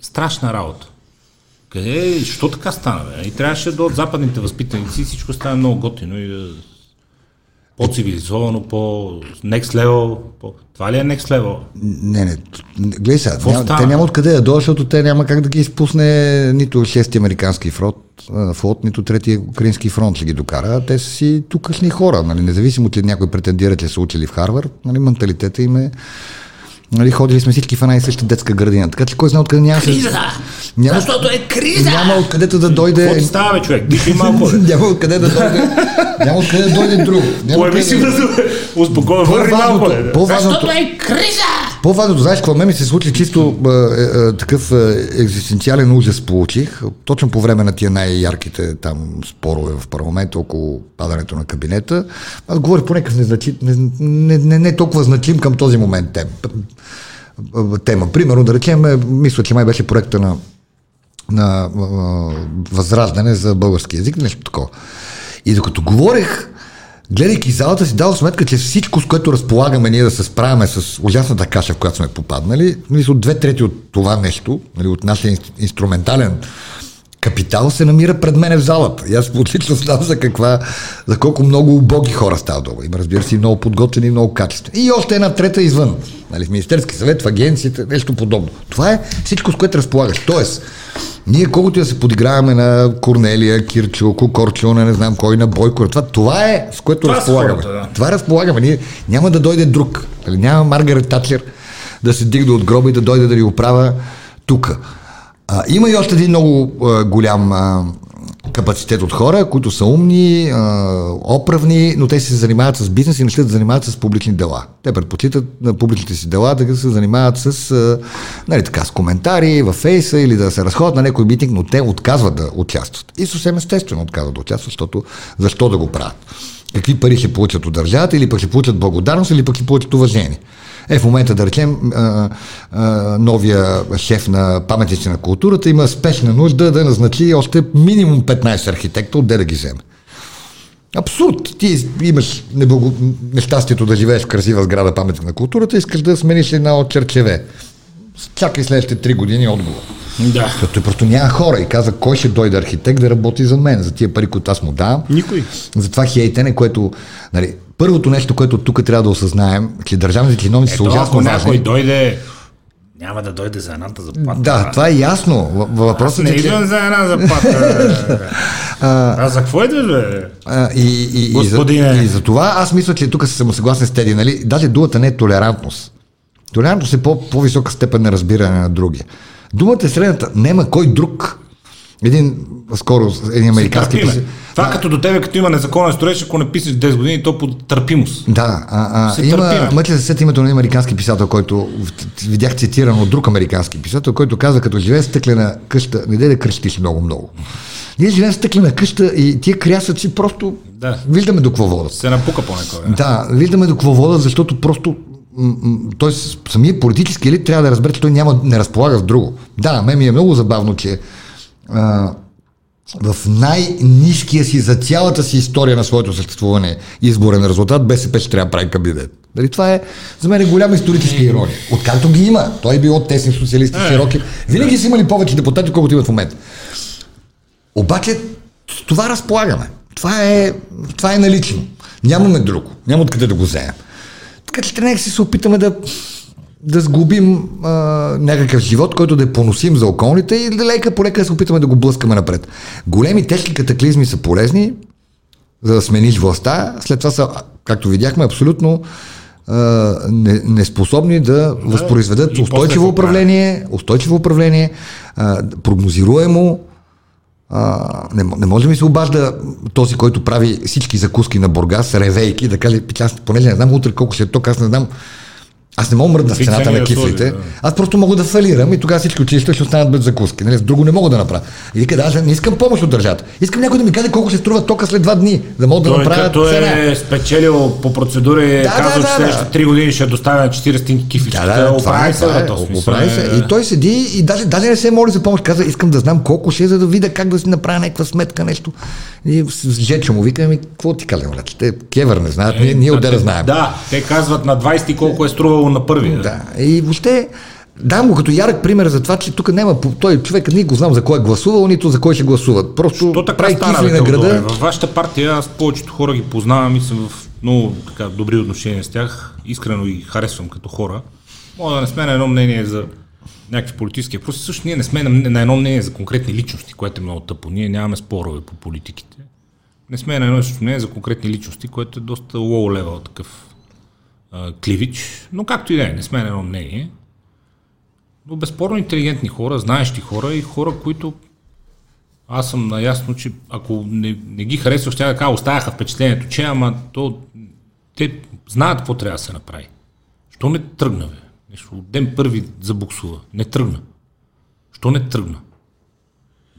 Страшна работа. Къде, що така стана? Бе? И трябваше да от западните възпитаници всичко стане много готино и да по-цивилизовано, по-next level. По... Това ли е next level? Не, не. Гледай сега, няма, те няма откъде да дойдат, защото те няма как да ги изпусне нито 6 американски флот, флот, нито трети украински фронт ще ги докара. Те са си тукашни хора. Нали? Независимо, че някой претендира, че са учили в Харвард, нали? менталитета им е Нали, ходили сме всички в една и съща детска градина. Така че кой знае откъде няма. Криза! Няма, Защото е криза! Няма откъдето да дойде. Какво става, човек? Диши малко. няма откъде да дойде. няма откъде да дойде друг. Поеми си да успокоя, върни малко. Защото е криза! По-важното, знаеш, какво ми се случи чисто е, е, такъв е, екзистенциален ужас получих, точно по време на тия най-ярките там спорове в парламента около падането на кабинета. Аз говорих по някакъв незначим, не, не, не, не толкова значим към този момент тем, тема. Примерно, да речем, мисля, че май беше проекта на, на Възраждане за български язик, нещо такова. И докато говорех, гледайки залата си дал сметка, че всичко, с което разполагаме ние да се справяме с ужасната каша, в която сме попаднали, мисля, две трети от това нещо, нали, от нашия инструментален капитал се намира пред мене в залата. И аз отлично знам за каква, за колко много убоги хора става долу. Има, разбира се, много подготвени, и много качествени. И още една трета извън. Нали, в Министерски съвет, в агенцията, нещо подобно. Това е всичко, с което разполагаш. Тоест, ние колкото да се подиграваме на Корнелия, Кирчо, Кокорчо, не знам кой, на Бойко, това, това е с което това разполагаме. Хората, да. Това разполагаме. Ние няма да дойде друг. Нали, няма Маргарет Татлер да се дигне от гроба и да дойде да ни оправя тук. А, има и още един много а, голям а, капацитет от хора, които са умни, а, оправни, но те се занимават с бизнес и не ще да занимават с публични дела. Те предпочитат на публичните си дела да се занимават с, а, нали, така, с коментари във фейса или да се разходят на някой митинг, но те отказват да участват. И съвсем естествено отказват да участват, защото защо да го правят? Какви пари ще получат от държавата или пък ще получат благодарност или пък ще получат уважение. Е, в момента, да речем, новия шеф на паметници на културата има спешна нужда да назначи още минимум 15 архитекта, отде да ги вземе. Абсурд! Ти имаш неблаго... нещастието да живееш в красива сграда паметник на културата, искаш да смениш една от черчеве. Чакай следващите три години отговор. Да. Като просто няма хора и каза, кой ще дойде архитект да работи за мен, за тия пари, които аз му давам. Никой. За това хейтене, което, нали, първото нещо, което тук трябва да осъзнаем, че държавните чиновници са ужасно важни. някой дойде няма да дойде за едната заплата. Да, това е ясно. Въпросът е, че... не за една заплата. а, за какво идваш, бе? и, и, и, за, и за това аз мисля, че тук съм съгласен с Теди. Нали? Даже думата не е толерантност. Толерантност е по, по-висока степен на разбиране на другия. Думата е средната. Нема кой друг. Един скоро, един американски писател. Това да. като до тебе, като има незаконен строеж, ако не писаш 10 години, то по търпимост. Да, а, а, има, мъче се сет името на американски писател, който видях цитиран от друг американски писател, който каза, като живее стъклена къща, не дай да кръщиш много-много. Ние живеем в стъклена къща и тия крясъци просто да. виждаме до какво водят. Се напука по някой. Да, виждаме до какво водят, защото просто той самия политически елит трябва да разбере, че той няма, не разполага с друго. Да, мен ми е много забавно, че а, в най-низкия си за цялата си история на своето съществуване изборен резултат БСП ще трябва да прави кабинет. Дали това е за мен е голяма историческа ирония. Откакто ги има, той е бил от тесни социалисти, е. широки. Винаги са имали повече депутати, колкото имат в момента. Обаче с това разполагаме. Това е, това е налично. Нямаме друго. Няма откъде да го вземем. Трябва да се опитаме да, да сгубим а, някакъв живот, който да е поносим за околните и да лека по лека да се опитаме да го блъскаме напред. Големи тежки катаклизми са полезни, за да смениш властта. След това са, както видяхме, абсолютно а, неспособни да възпроизведат устойчиво управление, устойчиво управление, а, прогнозируемо, а, не, не може да ми се обажда този, който прави всички закуски на Бургас, ревейки, да каже, аз понеже не знам утре колко ще е ток, аз не знам аз не мога мръдна в цената на кифлите. Да. Аз просто мога да фалирам и тогава всички училища ще останат без закуски. Нали? С друго не мога да направя. И вика, да, аз не искам помощ от държавата. Искам някой да ми каже колко ще струва тока след два дни, да мога да направя като цена. е спечелил по процедура и да, казва, да, че следващите 3 години ще доставя на 40 стинки кифлички. Да, да, оправи се, да, оправи се. И той седи и даже, даже не се моли за помощ. Каза, искам да знам колко ще е, за да видя как да си направя някаква сметка, нещо. И с Жечо му вика, ми, какво ти казвам, Те кевър не знаят, ние, ние отде да знаем. Да, те казват на 20 колко е струвало на първия. Да, и въобще, Дам го като ярък пример за това, че тук няма. Той човек не го знам за кой е гласувал, нито за кой ще гласуват. Просто Що така прави кифли на града. Във вашата партия аз повечето хора ги познавам и съм в много така, добри отношения с тях. Искрено ги харесвам като хора. Мога да не сме на едно мнение за някакви политически въпроси. Също ние не сме на, на едно мнение за конкретни личности, което е много тъпо. Ние нямаме спорове по политиките. Не сме на едно мнение за конкретни личности, което е доста лоу левел такъв Кливич, но както и да е, не сме на едно мнение. Но безспорно интелигентни хора, знаещи хора и хора, които аз съм наясно, че ако не, не ги харесваш, ще да кажа, оставяха впечатлението, че ама то, те знаят какво трябва да се направи. Що не тръгна, бе? Нещо, ден първи забуксува. Не тръгна. Що не тръгна?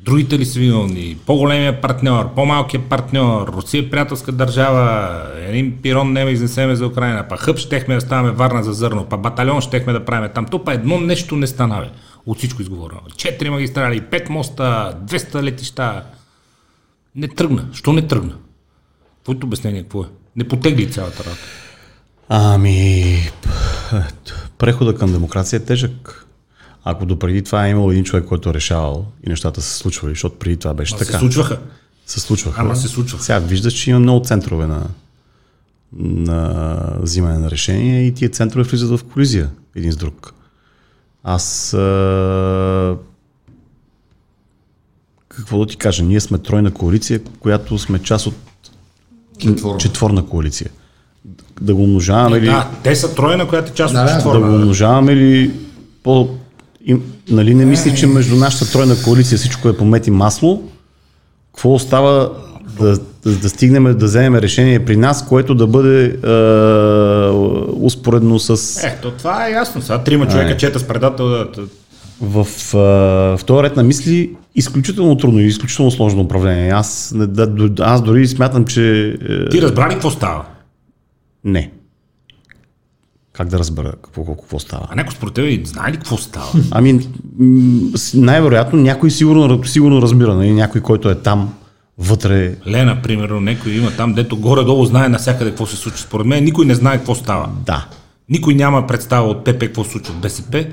Другите ли са виновни? По-големия партньор, по-малкият партньор, Русия е приятелска държава, един пирон не изнесеме за Украина, па хъп щехме да ставаме Варна за зърно, па батальон щехме да правим там. То па едно нещо не стана, бе. От всичко изговорено. Четири магистрали, пет моста, 200 летища. Не тръгна. Що не тръгна? Твоето обяснение какво е? Не потегли цялата работа. Ами, прехода към демокрация е тежък. Ако допреди това е имал един човек, който е решавал и нещата се случвали, защото преди това беше Ма така. се случваха. Се случваха. Ама се случваха. Сега виждаш, че има много центрове на, на взимане на решения и тия центрове влизат в колизия един с друг. Аз а... какво да ти кажа, ние сме тройна коалиция, която сме част от Четворна. четворна коалиция. Да го умножаваме ли, Да, те са тройна, която е част Да, от да, да четворна. го умножаваме ли по... Им, нали не мисли, че между нашата тройна коалиция всичко е по мет и масло? Какво остава да, да, да стигнем да вземем решение при нас, което да бъде е, успоредно с... Е, то това е ясно. Сега трима човека е. чета с предател. да- да- В, а, в този ред на мисли изключително трудно и изключително сложно управление. Аз, да, аз дори смятам, че... е, Ти разбра ли какво става? Не. Как да разбера какво, какво, какво става? А някой според тебе знае ли какво става? Ами, най-вероятно някой сигурно, сигурно разбира, нали? някой, който е там, вътре. Лена, примерно, някой има там, дето горе-долу знае навсякъде какво се случва. Според мен никой не знае какво става. Да. Никой няма представа от ПП какво се случва в БСП.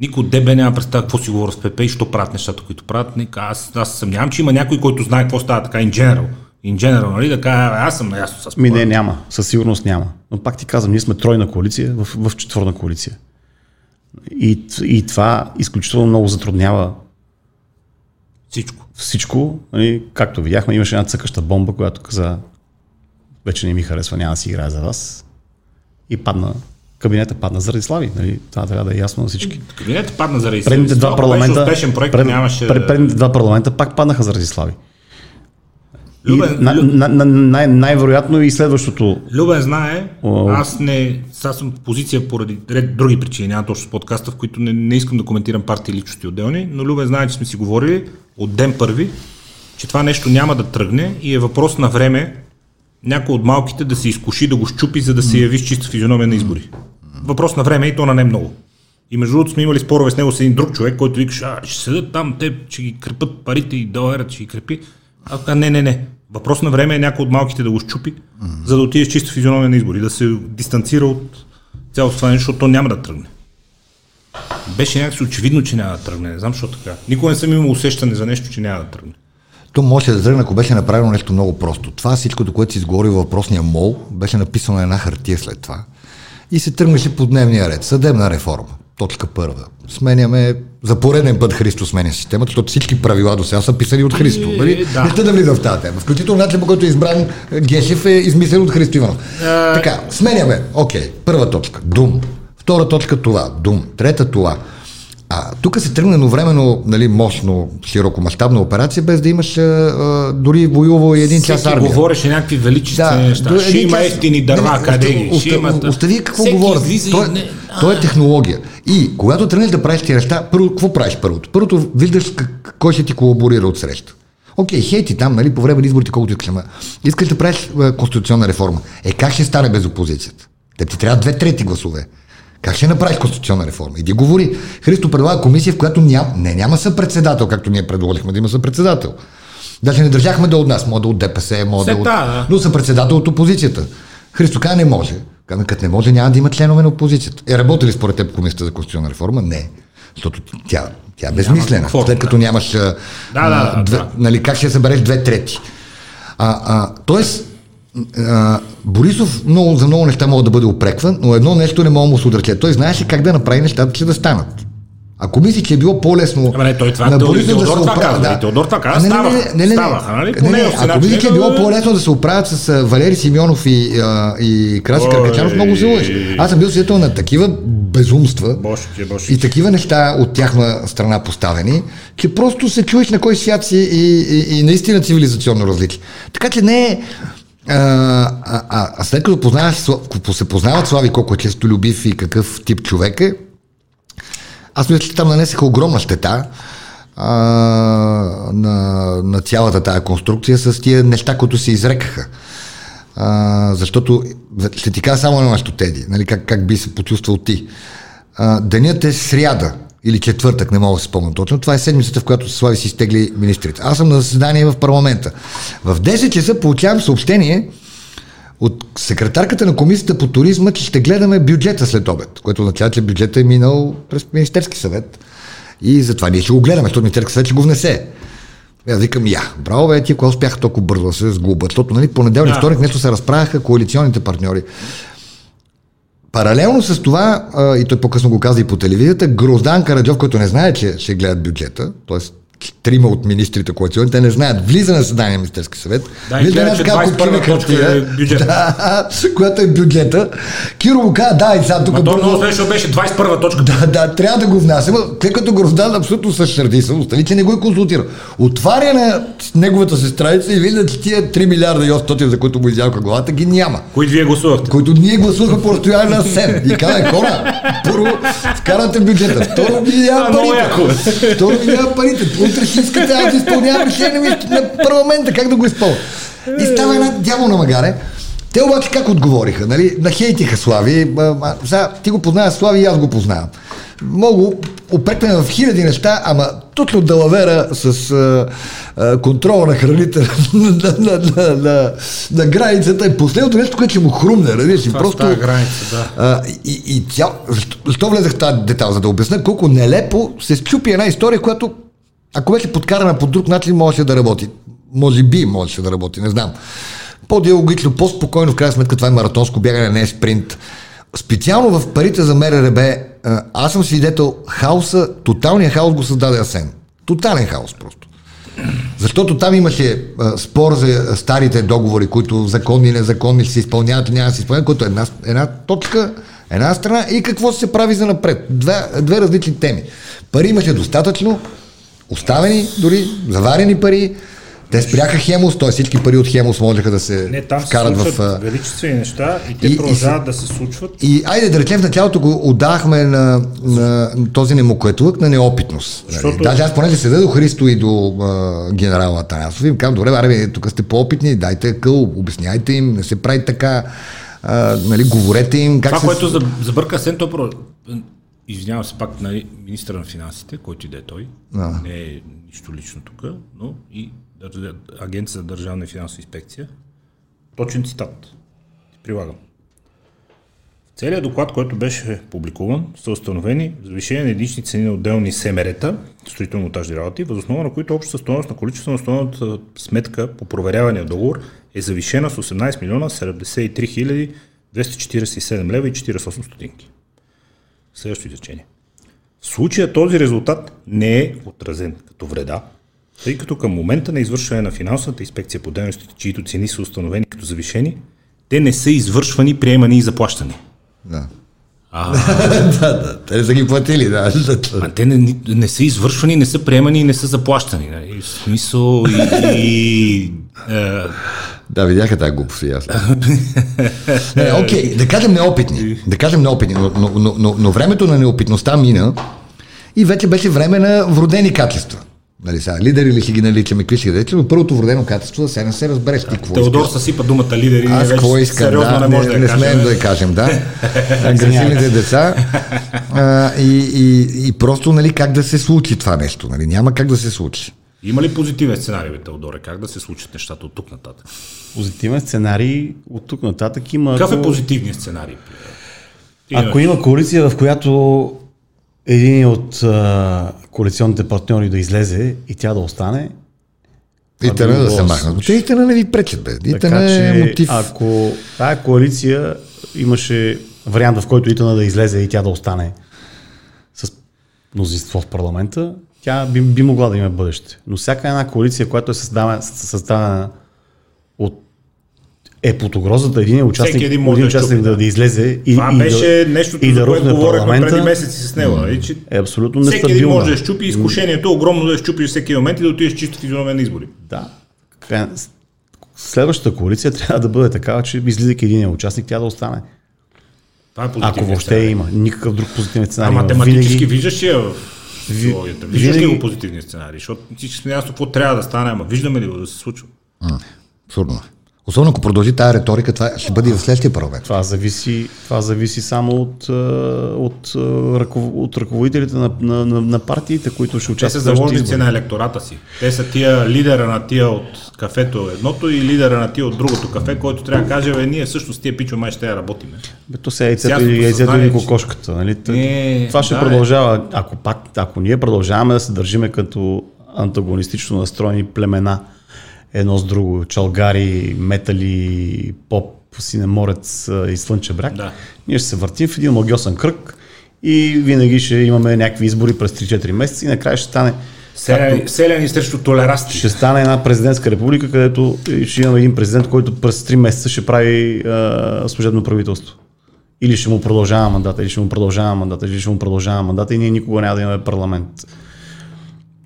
Никой от ДБ няма представа какво си говори с ПП и що правят нещата, които правят. Аз, аз съмнявам, че има някой, който знае какво става така in general. In general, нали? Така, аз съм наясно с Ми не, няма. Със сигурност няма. Но пак ти казвам, ние сме тройна коалиция в, в четвърна коалиция. И, и това изключително много затруднява Всичко. всичко. Нали, както видяхме, имаше една цъкаща бомба, която каза вече не ми харесва, няма да си играе за вас. И падна. Кабинета падна заради Слави. Нали? Това трябва да е ясно на всички. Кабинетът падна заради Предните себе си. два парламента, пред, пред, предните два парламента пак паднаха заради Слави. Любен, и, на, Лю- на, на, най- най-вероятно и следващото Любен знае, аз не, сега съм в позиция поради ред други причини, няма точно с подкаста, в които не, не искам да коментирам партии личности отделни, но Любен знае, че сме си говорили от ден първи, че това нещо няма да тръгне и е въпрос на време някой от малките да се изкуши, да го щупи, за да се яви с чиста физиономия на избори. Въпрос на време и то на не много. И между другото сме имали спорове с него с един друг човек, който викаше, а, ще седат там, те ще ги крепат парите и доларът ще ги крепи. А, а не, не, не. Въпрос на време е някой от малките да го щупи, за да отиде с чиста физиономия на избори, да се дистанцира от цялото това нещо, защото то няма да тръгне. Беше някакси очевидно, че няма да тръгне. Не знам защо така. Никога не съм имал усещане за нещо, че няма да тръгне. То може да тръгне, ако беше направено нещо много просто. Това всичкото, което си изговори във въпросния мол, беше написано на една хартия след това. И се тръгнеше по дневния ред. Съдебна реформа. Точка първа. Сменяме за пореден път Христо сменя системата, защото всички правила до сега са писани от Христо. Нали? да. Не сте да влизам в тази тема. Включително начин, по който е избран Гешев е измислен от Христо Иванов. Така, сменяме. Окей, първа точка. Дум. Втора точка това. Дум. Трета това. А тук се тръгна едновременно, нали, мощно, широкомащабна операция, без да имаш а, дори воювал и един час Всеки армия. говореше някакви величествени Да, неща. Ще има час- ефтини дърва, Не, къде ги? оста-. Остави какво Всеки говорят. излиза Той, не- той е технология. И когато тръгнеш да правиш тези неща, първо, какво правиш първото? Първото виждаш как, кой ще ти колаборира от среща. Окей, хейти там, нали, по време на изборите, колкото искаш, ама искаш да правиш е, конституционна реформа. Е, как ще стане без опозицията? Те ти трябва две трети гласове. Как ще направиш конституционна реформа? Иди говори. Христо предлага комисия, в която ням, не, няма съпредседател, както ние предложихме да има съпредседател. Даже не държахме да е от нас, може да е от ДПС, може да е от... да. Но съпредседател от опозицията. Христо каза не може. Казваме, като не може, няма да има членове на опозицията. Е, работи ли според теб комисията за конституционна реформа? Не. Защото тя, тя е безмислена. кворум, След като нямаш. а, Да, да, да, две, да. Нали, как ще събереш две трети? А, а, тоест, а, Борисов много, за много неща мога да бъде опрекван, но едно нещо не мога да му се отрече. Той знаеше как да направи нещата, че да станат. Ако мисли, че е било по-лесно Ама не, той това- на Борисов да се това оправя. казва, и Теодор това казва, А, не, не, не, не, не, Ставаха, нали? не, не, Ако мисли, че е било по-лесно да се оправят с Валери Симеонов и, а, и Краси. Каркачанов, много се лъжи. Аз съм бил свидетел на такива безумства Бошки, бошки. и такива неща от тяхна страна поставени, че просто се чуеш на кой свят си и, и, и наистина цивилизационно различие. Така че не е... А, а, а, след като познаваш, се познават Слави колко е често любив и какъв тип човек е, аз мисля, че там нанесеха огромна щета а, на, на цялата тая конструкция с тия неща, които се изрекаха. А, защото ще ти кажа само на нещо, Теди, нали, как, как би се почувствал ти. А, денят е сряда или четвъртък, не мога да се спомня точно. Това е седмицата, в която Слави си изтегли министрите. Аз съм на заседание в парламента. В 10 часа получавам съобщение от секретарката на комисията по туризма, че ще гледаме бюджета след обед, което означава, че бюджетът е минал през Министерски съвет. И затова ние ще го гледаме, защото Министерски съвет ще го внесе. Аз викам, я, браво бе, ти кога успяха толкова бързо да се сглобят, защото нали, понеделник, да. вторник нещо се разправяха коалиционните партньори. Паралелно с това, и той по-късно го каза и по телевизията, Гроздан Караджов, който не знае, че ще гледат бюджета, т.е трима от министрите коалиционни, те не знаят. Влиза на съдание на Министерски съвет. Да, и гледа, че 21 точка е бюджета. Да, която е бюджета. Киро му каза, да, и сега тук... Ма много смешно беше 21 точка. Да, да, трябва да го внасям. Тъй като го раздан абсолютно се сърди се, остави, че не го е консултирал. Отваря на неговата се страница и вижда, че тия 3 милиарда и 800, за които му изяваха главата, ги няма. Които вие гласувахте? Които ние гласувахме по разстояние на 7. И каза, хора, първо вкарате бюджета, второ ми няма парите. Второ ми няма парите утре ще искате аз да изпълнявам решение на парламента, как да го изпълня. И става една дяволна магаре. Те обаче как отговориха? Нали? Нахейтиха Слави. Сега, ти го познаваш Слави и аз го познавам. Мога опрекваме в хиляди неща, ама точно далавера с а, а, контрола на храните на, на, на, на, на границата е последното нещо, което ще му хрумне. Разбираш си, просто. Граница, да. а, и, и цял, защо, защо влезах тази детал, за да обясня колко нелепо се счупи една история, която ако беше подкарана по друг начин, можеше да работи. Може би можеше да работи, не знам. По-диалогично, по-спокойно, в крайна сметка това е маратонско бягане, не е спринт. Специално в парите за МРРБ, аз съм свидетел хаоса, тоталния хаос го създаде Асен. Тотален хаос просто. Защото там имаше а, спор за старите договори, които законни и незаконни се изпълняват и няма да се изпълняват, което е една, една точка, една страна и какво се прави за напред. Две, две различни теми. Пари имаше достатъчно, оставени дори, заварени пари, те спряха Хемус, т.е. всички пари от Хемус можеха да се Не, там вкарат се в... величествени неща и те и, продължават и, да се случват. И айде да речем в началото го отдахме на, на този немокоетлък на неопитност. Нали? Защото... Даже аз понеже седа до Христо и до а, генерал Атанасов и им казвам, добре, аре, тук сте по-опитни, дайте къл, обясняйте им, не се прави така, а, нали, говорете им. Как Това, се... което забърка Сен, то Извинявам се пак на нали, министра на финансите, който и да е той. А. Не е нищо лично тук, но и Агенция за държавна и финансова инспекция. Точен цитат. Прилагам. В целият доклад, който беше публикуван, са установени завишение на единични цени на отделни семерета, строително-монтажни работи, възоснова на които общата стоеност на количество на основната сметка по проверявания договор е завишена с 18 милиона 73 хиляди 247 лева и 48 стотинки. Следващото изречение. В случая този резултат не е отразен като вреда, тъй като към момента на извършване на финансовата инспекция по дейностите, чието цени са установени като завишени, те не са извършвани, приемани и заплащани. Да. А, да, да, те са ги платили, да. А те не, не са извършвани, не са приемани и не са заплащани. Нали? В смисъл и... и е... Да, видяха тази глупост и аз. не, окей, да кажем неопитни. Да кажем неопитни, но, но, но, но, но времето на неопитността мина и вече беше време на вродени качества. Нали, сега, лидери ли си ги наричаме, какви си речи, но първото вродено качество да се не се разбереш ти какво Теодор съсипа думата лидери. Аз какво искам, сериозно да, не, може не, да не смеем да я кажем, да. Агресивните деца. А, и, и, и, просто, нали, как да се случи това нещо, нали, няма как да се случи. Има ли позитивен сценарий, Теодоре? Как да се случат нещата от тук нататък? Позитивен сценарий от тук нататък има... Какъв е позитивният сценарий? Ако има коалиция, в която един от а, коалиционните партньори да излезе и тя да остане. И те да се махнат. Те и те не ви пречат, бе. И така, е мотив. Ако тая коалиция имаше вариант, в който Итана да излезе и тя да остане с мнозинство в парламента, тя би, би могла да има бъдеще. Но всяка една коалиция, която е създавана, създавана от е под угрозата един участник, един, един участник да, да, излезе и, Това и беше да, нещото, и да за което говорихме преди месеци с него. Нали, че е абсолютно нестабилно. Всеки един може да щупи изкушението, огромно да щупи всеки момент и да отидеш чисто физиономия на избори. Да. Следващата коалиция трябва да бъде такава, че излизайки един участник, тя да остане. Това е Ако въобще има никакъв друг позитивен сценарий. А математически винаги... виждаш я в социологията. Виждаш ли го позитивни сценарии? Защото всички сме ясно какво трябва да стане, ама виждаме ли го да се случва? Абсурдно. Особено ако продължи тази риторика, това ще бъде и в следващия парламент. Това зависи, това зависи само от, от, от, от ръководителите на, на, на, на партиите, които ще участват. Те са заложници на електората си. Те са тия лидера на тия от кафето едното и лидера на тия от другото кафе, който трябва да каже, бе, ние всъщност тия пичо май ще я работиме. Бе, то се е яйцето и яйцето и кокошката. Нали? Не, това ще да, продължава. Ако, пак, ако ние продължаваме да се държиме като антагонистично настроени племена, едно с друго. Чалгари, метали, поп, синеморец и слънче бряг. Да. Ние ще се въртим в един магиосен кръг и винаги ще имаме някакви избори през 3-4 месеца и накрая ще стане Селяни, селяни срещу толерасти. Ще стане една президентска република, където ще имаме един президент, който през 3 месеца ще прави а, служебно правителство. Или ще му продължава мандата, или ще му продължава мандата, или ще му продължава мандата и ние никога няма да имаме парламент.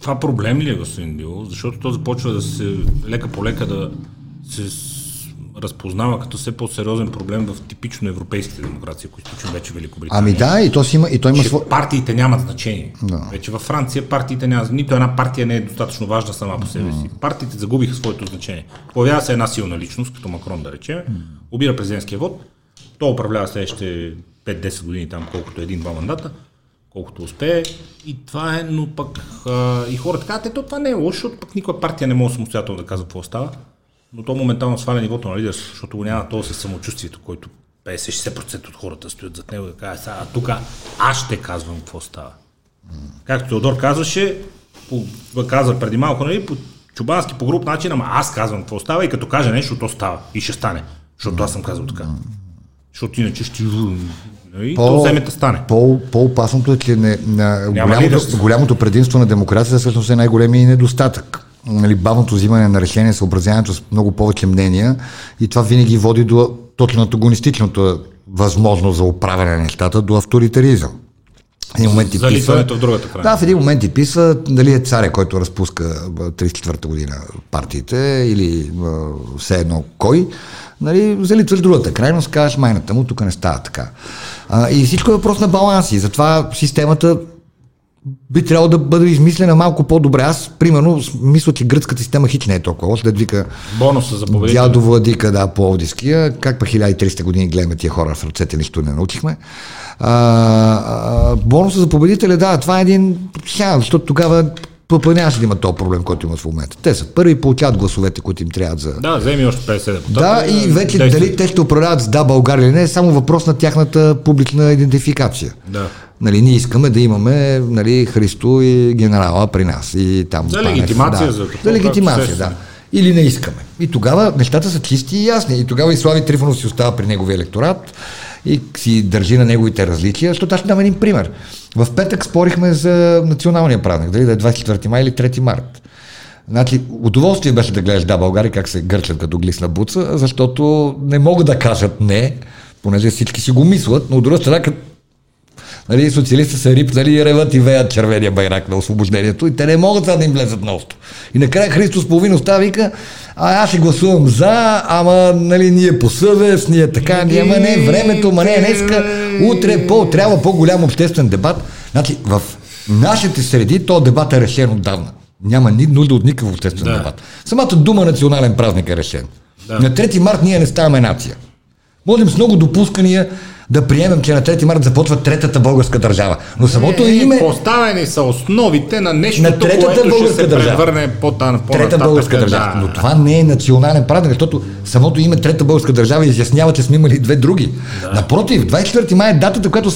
Това проблем ли е, господин Дило? Защото то започва да се лека по лека да се разпознава като все по-сериозен проблем в типично европейските демокрации, които случим вече Великобритания. Ами да, и то си има, и то има сво... партиите нямат значение. Да. Вече във Франция партиите нямат, нито една партия не е достатъчно важна сама по себе си. Партиите загубиха своето значение. Появява се една силна личност, като Макрон да речем, обира президентския вод, то управлява следващите 5-10 години там, колкото един-два мандата, колкото успее. И това е, но пък а, и хората казват, ето това не е лошо, защото пък никоя партия не може самостоятелно да казва какво става. Но то моментално сваля нивото на лидерство, защото го няма то със самочувствието, който 50-60% от хората стоят зад него и да кажа, а тук аз ще казвам какво става. Както Теодор казваше, по, казва преди малко, нали, по чубански, по груп начин, ама аз казвам какво става и като кажа нещо, то става и ще стане. Защото аз съм казал така. Защото иначе ще и по, то вземете стане. По, по-опасното е, че не, на, голямото, голямото предимство на демокрацията всъщност е най-големия недостатък. Нали, бавното взимане на решение, съобразяването с много повече мнения и това винаги води до точно агонистичното възможност за управяне на нещата, до авторитаризъм. В един момент ти писва, в другата крайна. Да, в един момент ти писва дали е царя, който разпуска 34-та година партиите или все едно кой. Нали, залитваш другата крайност, казваш майната му, тук не става така. А, и всичко е въпрос на баланси. Затова системата би трябвало да бъде измислена малко по-добре. Аз, примерно, мисля, че гръцката система хич не е толкова да вика Бонуса за победител. Дядо Владика, да, по Овдиския. Как па 1300 години гледаме тия хора в ръцете, нищо не научихме. А, а, бонуса за победителя, да, това е един... защото тогава ПП нямаше да има този проблем, който имат в момента. Те са първи, получават гласовете, които им трябват за... Да, вземи още 50 депутата. Да, и вече действи. дали те ще управляват с да България или не, е само въпрос на тяхната публична идентификация. Да. Нали, ние искаме да имаме нали, Христо и генерала при нас. И там, за легитимация. Да, за, за легитимация, да. Или не искаме. И тогава нещата са чисти и ясни. И тогава и Слави Трифонов си остава при неговия електорат и си държи на неговите различия, защото аз ще дам един пример. В петък спорихме за националния празник, дали да е 24 май или 3 март. Значи, удоволствие беше да гледаш да България как се гърчат като глисна буца, защото не могат да кажат не, понеже всички си го мислят, но от друга страна, като Нали, социалистите са рипнали и реват и веят червения байрак на освобождението и те не могат да им влезат на осто. И накрая Христос половина остава вика, а аз ще гласувам за, ама нали, ние по съвест, ние така, ние, ама не, времето, ма не, днеска, утре по, трябва по-голям обществен дебат. Значи, в нашите среди то дебат е решен отдавна. Няма ни нужда от никакъв обществен да. дебат. Самата дума национален празник е решен. Да. На 3 март ние не ставаме нация. Можем с много допускания да приемем, че на 3 марта започва третата българска държава. Но самото е, име... Поставени са основите на нещо, на третата което българска ще се държава. превърне по по Трета българска държава. Да. Но това не е национален празник, защото самото име Трета българска държава изяснява, че сме имали две други. Да. Напротив, 24 май е датата, която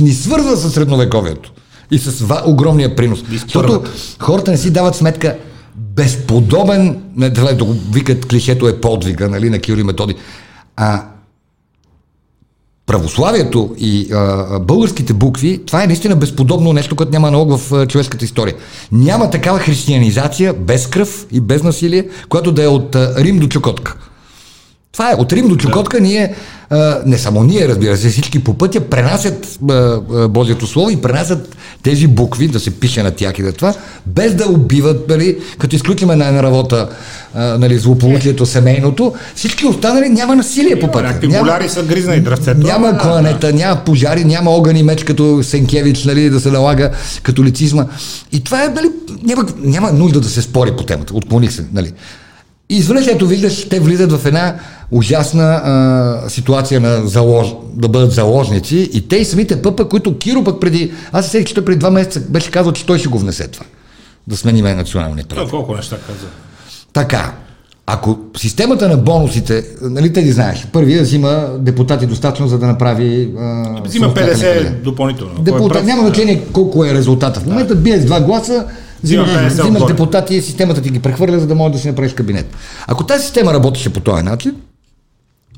ни свързва с средновековието и с огромния принос. Защото хората не си дават сметка безподобен, не, да го викат клишето е подвига, нали, на Кири Методи. А православието и а, българските букви, това е наистина безподобно нещо, което няма аналог в а, човешката история. Няма такава християнизация без кръв и без насилие, която да е от а, Рим до Чукотка. Това е. От Рим до Чукотка да. ние, а, не само ние, разбира се, всички по пътя пренасят а, а, Божието Слово и пренасят тези букви, да се пише на тях и да това, без да убиват, нали, като изключим една работа, а, нали, злополучието семейното, всички останали няма насилие по пътя. Някакви няма, са гризна и дръвцето. Няма кланета, няма пожари, няма огън и меч като Сенкевич, нали, да се налага католицизма. И това е, нали, няма, няма нужда да се спори по темата. Отклоних се, нали. И изведнъж ето виждаш, те влизат в една ужасна а, ситуация на залож, да бъдат заложници и те и самите пъпа, които Киро пък преди, аз се че преди два месеца беше казал, че той ще го внесе това. Да смениме националния Той колко неща каза. Така, ако системата на бонусите, нали те ги знаеш, първия взима депутати достатъчно, за да направи... А, взима 50 допълнително. Е Депутат, няма значение колко е резултата. В момента да. бие с два гласа, взимаш, взимаш депутати и системата ти ги прехвърля, за да може да си направиш кабинет. Ако тази система работеше по този начин,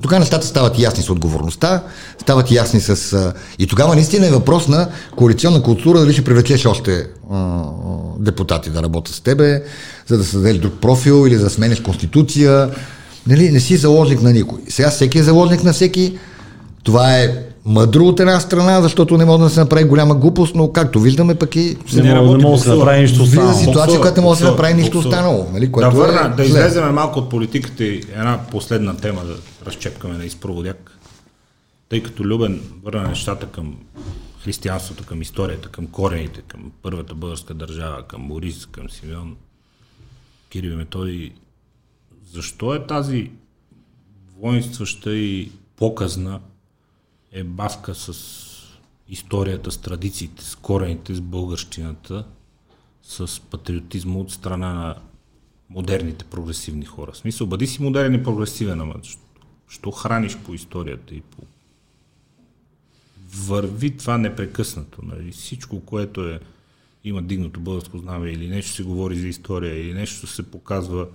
тогава нещата стават ясни с отговорността, стават ясни с... И тогава наистина е въпрос на коалиционна култура, дали ще привлечеш още а, депутати да работят с тебе, за да създадеш друг профил или да сменеш конституция. Нали, не си заложник на никой. Сега всеки е заложник на всеки. Това е мъдро от една страна, защото не може да се направи голяма глупост, но както виждаме пък и се не, не, не може да се направи нищо останало. ситуация, която не може да се направи нищо останало. Нали, което да, върна, е, да излеземе малко от политиката и една последна тема да разчепкаме на изпроводяк. Тъй като Любен върна нещата към християнството, към историята, към корените, към първата българска държава, към Борис, към Симеон, Кирил Методи. Защо е тази воинстваща и показна е бавка с историята, с традициите, с корените, с българщината, с патриотизма от страна на модерните прогресивни хора. В смисъл, бъди си модерен и прогресивен, ама що храниш по историята и по... Върви това непрекъснато. Нали? Всичко, което е, има дигнато българско знаме или нещо се говори за история, или нещо се показва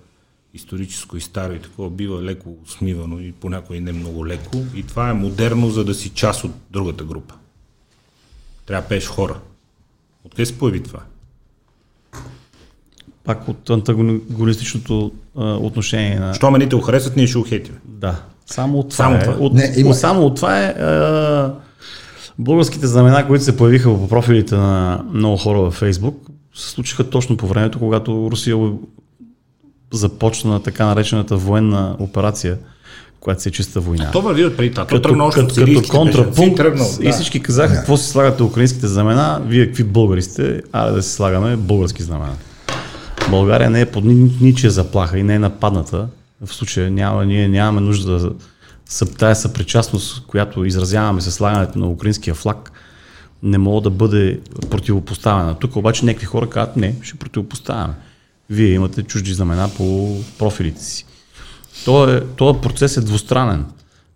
историческо и старо и такова бива леко смивано и понякога и не много леко. И това е модерно, за да си част от другата група. Трябва да пееш хора. Откъде се появи това? Пак от антагонистичното а, отношение на... Що мените го харесват, ние ще го. Да. Само от това, само е. Това. От, не, има... Само от това е... А, българските знамена, които се появиха по профилите на много хора във Фейсбук, се случиха точно по времето, когато Русия започна така наречената военна операция, която се е чиста война. А то върви от преди това. Като, като, като контрапункт тръгнал, да. и всички казаха, да. какво си слагате украинските знамена, вие какви българи сте, а да си слагаме български знамена. България не е под ничия заплаха и не е нападната. В случая няма, ние нямаме нужда да тая съпричастност, която изразяваме с слагането на украинския флаг, не мога да бъде противопоставена. Тук обаче някакви хора казват, не, ще противопоставяме вие имате чужди знамена по профилите си. Този, този процес е двустранен,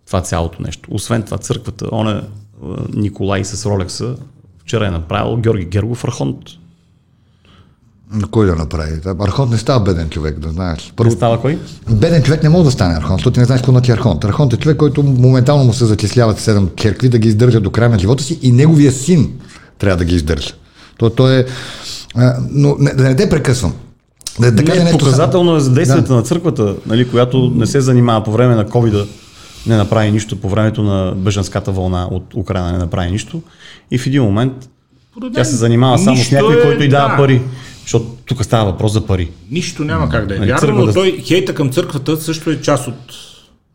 това цялото нещо. Освен това, църквата, он е Николай с Ролекса, вчера е направил Георги Гергов Архонт. Кой да направи? Архонт не става беден човек, да знаеш. Първо, не става кой? Беден човек не може да стане архонт, защото ти не знаеш какво е архонт. Архонт е човек, който моментално му се зачисляват седем черкви да ги издържа до края на живота си и неговия син трябва да ги издържа. То, то е... Но не, да не те прекъсвам. Да, да кажа нещо показателно е за действията да. на църквата, нали, която не се занимава по време на covid не направи нищо, по времето на бежанската вълна от Украина не направи нищо. И в един момент Породен, тя се занимава само с някой, е, който и дава да. пари. Защото тук става въпрос за пари. Нищо няма как да е. Нали, Вярно, но той хейта към църквата също е част от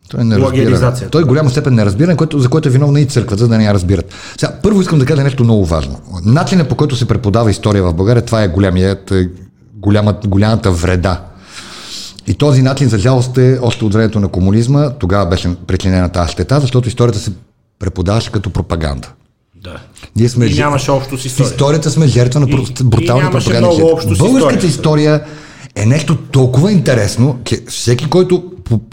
той не разбира. Той голяма степен не разбира, което, за което е виновна и църквата, за да не я разбират. Сега, първо искам да кажа нещо много важно. Начинът по който се преподава история в България, това е голямият голяма, голямата вреда. И този начин, за жалост, е още от времето на комунизма. Тогава беше причинена тази щета, защото историята се преподаваше като пропаганда. Да. Ние сме и нямаше общо с историята. историята сме жертва на брутална пропаганда. Българската история е нещо толкова интересно, че всеки, който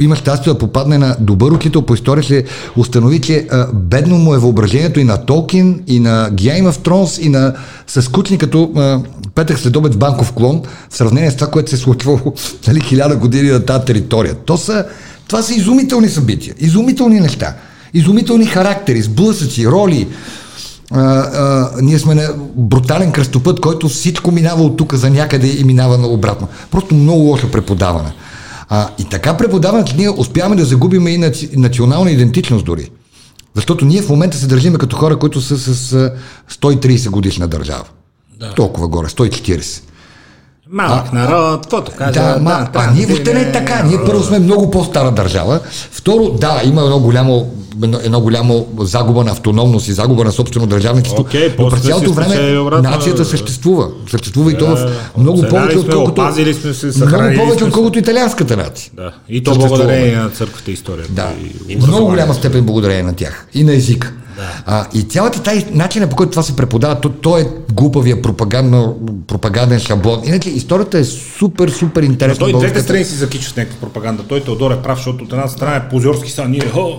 има щастие да попадне на добър учител по история, ще установи, че а, бедно му е въображението и на Толкин, и на Game of Thrones, и на с като а, Петър Следобед банков клон, в сравнение с това, което се е случвало нали, хиляда години на тази територия. То са, това са изумителни събития, изумителни неща, изумителни характери, сблъсъци, роли, а, а, ние сме на брутален кръстопът, който всичко минава от тук за някъде и минава на обратно. Просто много лошо преподаване. А, и така преподаването ние успяваме да загубим и наци, национална идентичност дори. Защото ние в момента се държиме като хора, които са с 130 годишна държава. Да. Толкова горе, 140. Малък а, народ, каквото казва. Да, ма, да, а ние въобще не е така. Ние първо сме много по-стара държава. Второ, да, има едно голямо едно, едно голямо загуба на автономност и загуба на собствено държавничество. Okay, но през цялото време обратно... нацията съществува. Съществува и то в много повече, отколкото, сме се, много повече, отколкото италианската нация. Да. И то благодарение на църквата история. Да. И, в много голяма степен благодарение на тях. И на езика. Да. А, и цялата тази начина, по който това се преподава, то, то е глупавия пропагандно, пропаганден шаблон. Иначе историята е супер, супер интересна. Но той двете страни си закича с някаква пропаганда. Той Теодор е прав, защото от една страна е позорски са, ние, о,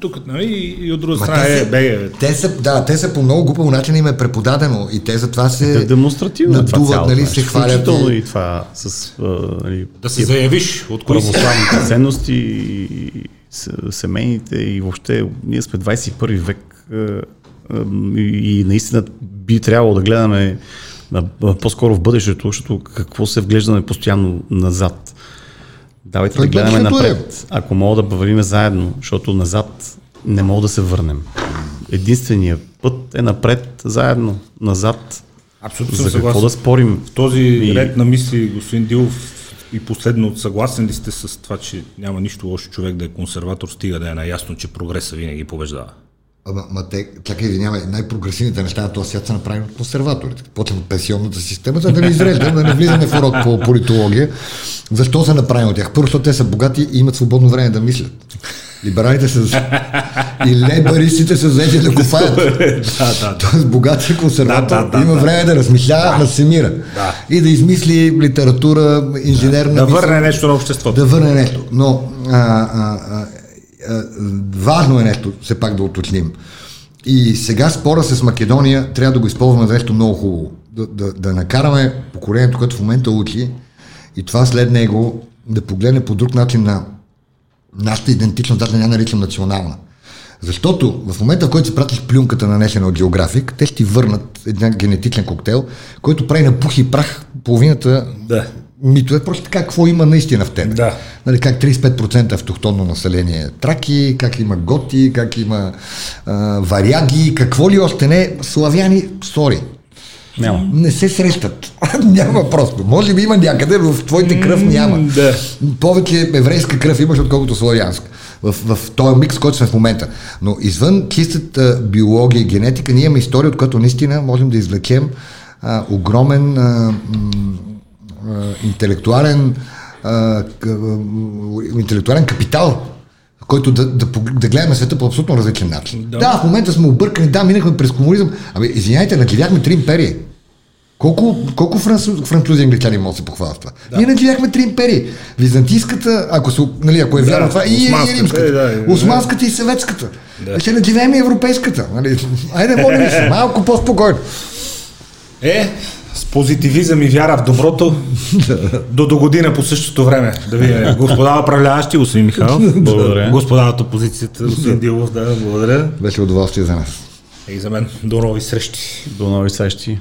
тук, нали, и от друга страна е, беге. Те са, да, те са по много глупав начин им е преподадено и те затова се е демонстративно надуват, това нали, се хвалят. И... и това с, нали, да се заявиш от кои православните ценности и семейните и въобще ние сме 21 век и наистина би трябвало да гледаме по-скоро в бъдещето, защото какво се вглеждаме постоянно назад. Давайте да гледаме напред. Е. Ако мога да вървим заедно, защото назад не мога да се върнем. Единственият път е напред, заедно, назад. Абсолютно За какво да спорим? В този и... ред на мисли, господин Дилов, и последно, съгласен ли сте с това, че няма нищо лошо човек да е консерватор, стига да е наясно, че прогреса винаги побеждава? Ама, ма те, чакай, извинявай, най-прогресивните неща на този свят са направени от консерваторите. Почвам от пенсионната система, за да не изреждам, да не влизаме в урок по политология. Защо са направени от тях? Първо, защото те са богати и имат свободно време да мислят. Либералите са и лейбаристите са заети да го фаят. да, да, Тоест богатия консерватор да, да, има време да размишлява да, се мира. Да. И да измисли литература, инженерна. Да, да върне нещо на обществото. Да върне нещо. Но а, а, а, важно е нещо, все пак да уточним. И сега спора с Македония трябва да го използваме за нещо много хубаво. Да, да, да накараме поколението, което в момента учи, и това след него да погледне по друг начин на нашата идентичност, даже не наричам национална. Защото в момента, в който си пратиш плюнката на National Geographic, те ще ти върнат един генетичен коктейл, който прави на пух и прах половината да митове, просто така, какво има наистина в теб. Да. Нали, как 35% автохтонно население траки, как има готи, как има а, варяги, какво ли още не, славяни, сори. Няма. Не се срещат. няма просто. Може би има някъде, в твоите кръв няма. Да. Повече еврейска кръв имаш, отколкото славянска. В, в този микс, който сме в момента. Но извън чистата биология и генетика, ние имаме история, от която наистина можем да извлечем а, огромен а, интелектуален, интелектуален капитал, който да, да, да гледаме света по абсолютно различен начин. Да. да, в момента сме объркани, да, минахме през комунизъм. Абе, извиняйте, нагледяхме три империи. Колко, колко французи, французи и англичани могат да се похвалят това? Да. Ние нагледяхме три империи. Византийската, ако, се, нали, ако е да, вярно това, и, и римската. Да, османската и съветската. Да. Ще надивеем и европейската. Нали? Айде, молим се, малко по-спокойно. Е, с позитивизъм и вяра в доброто до до година по същото време. Да видим. Господа управляващи, господин Михайлов. Благодаря. Господа от опозицията, господин Дилов, да, благодаря. Беше удоволствие за нас. И за мен. До нови срещи. До нови срещи.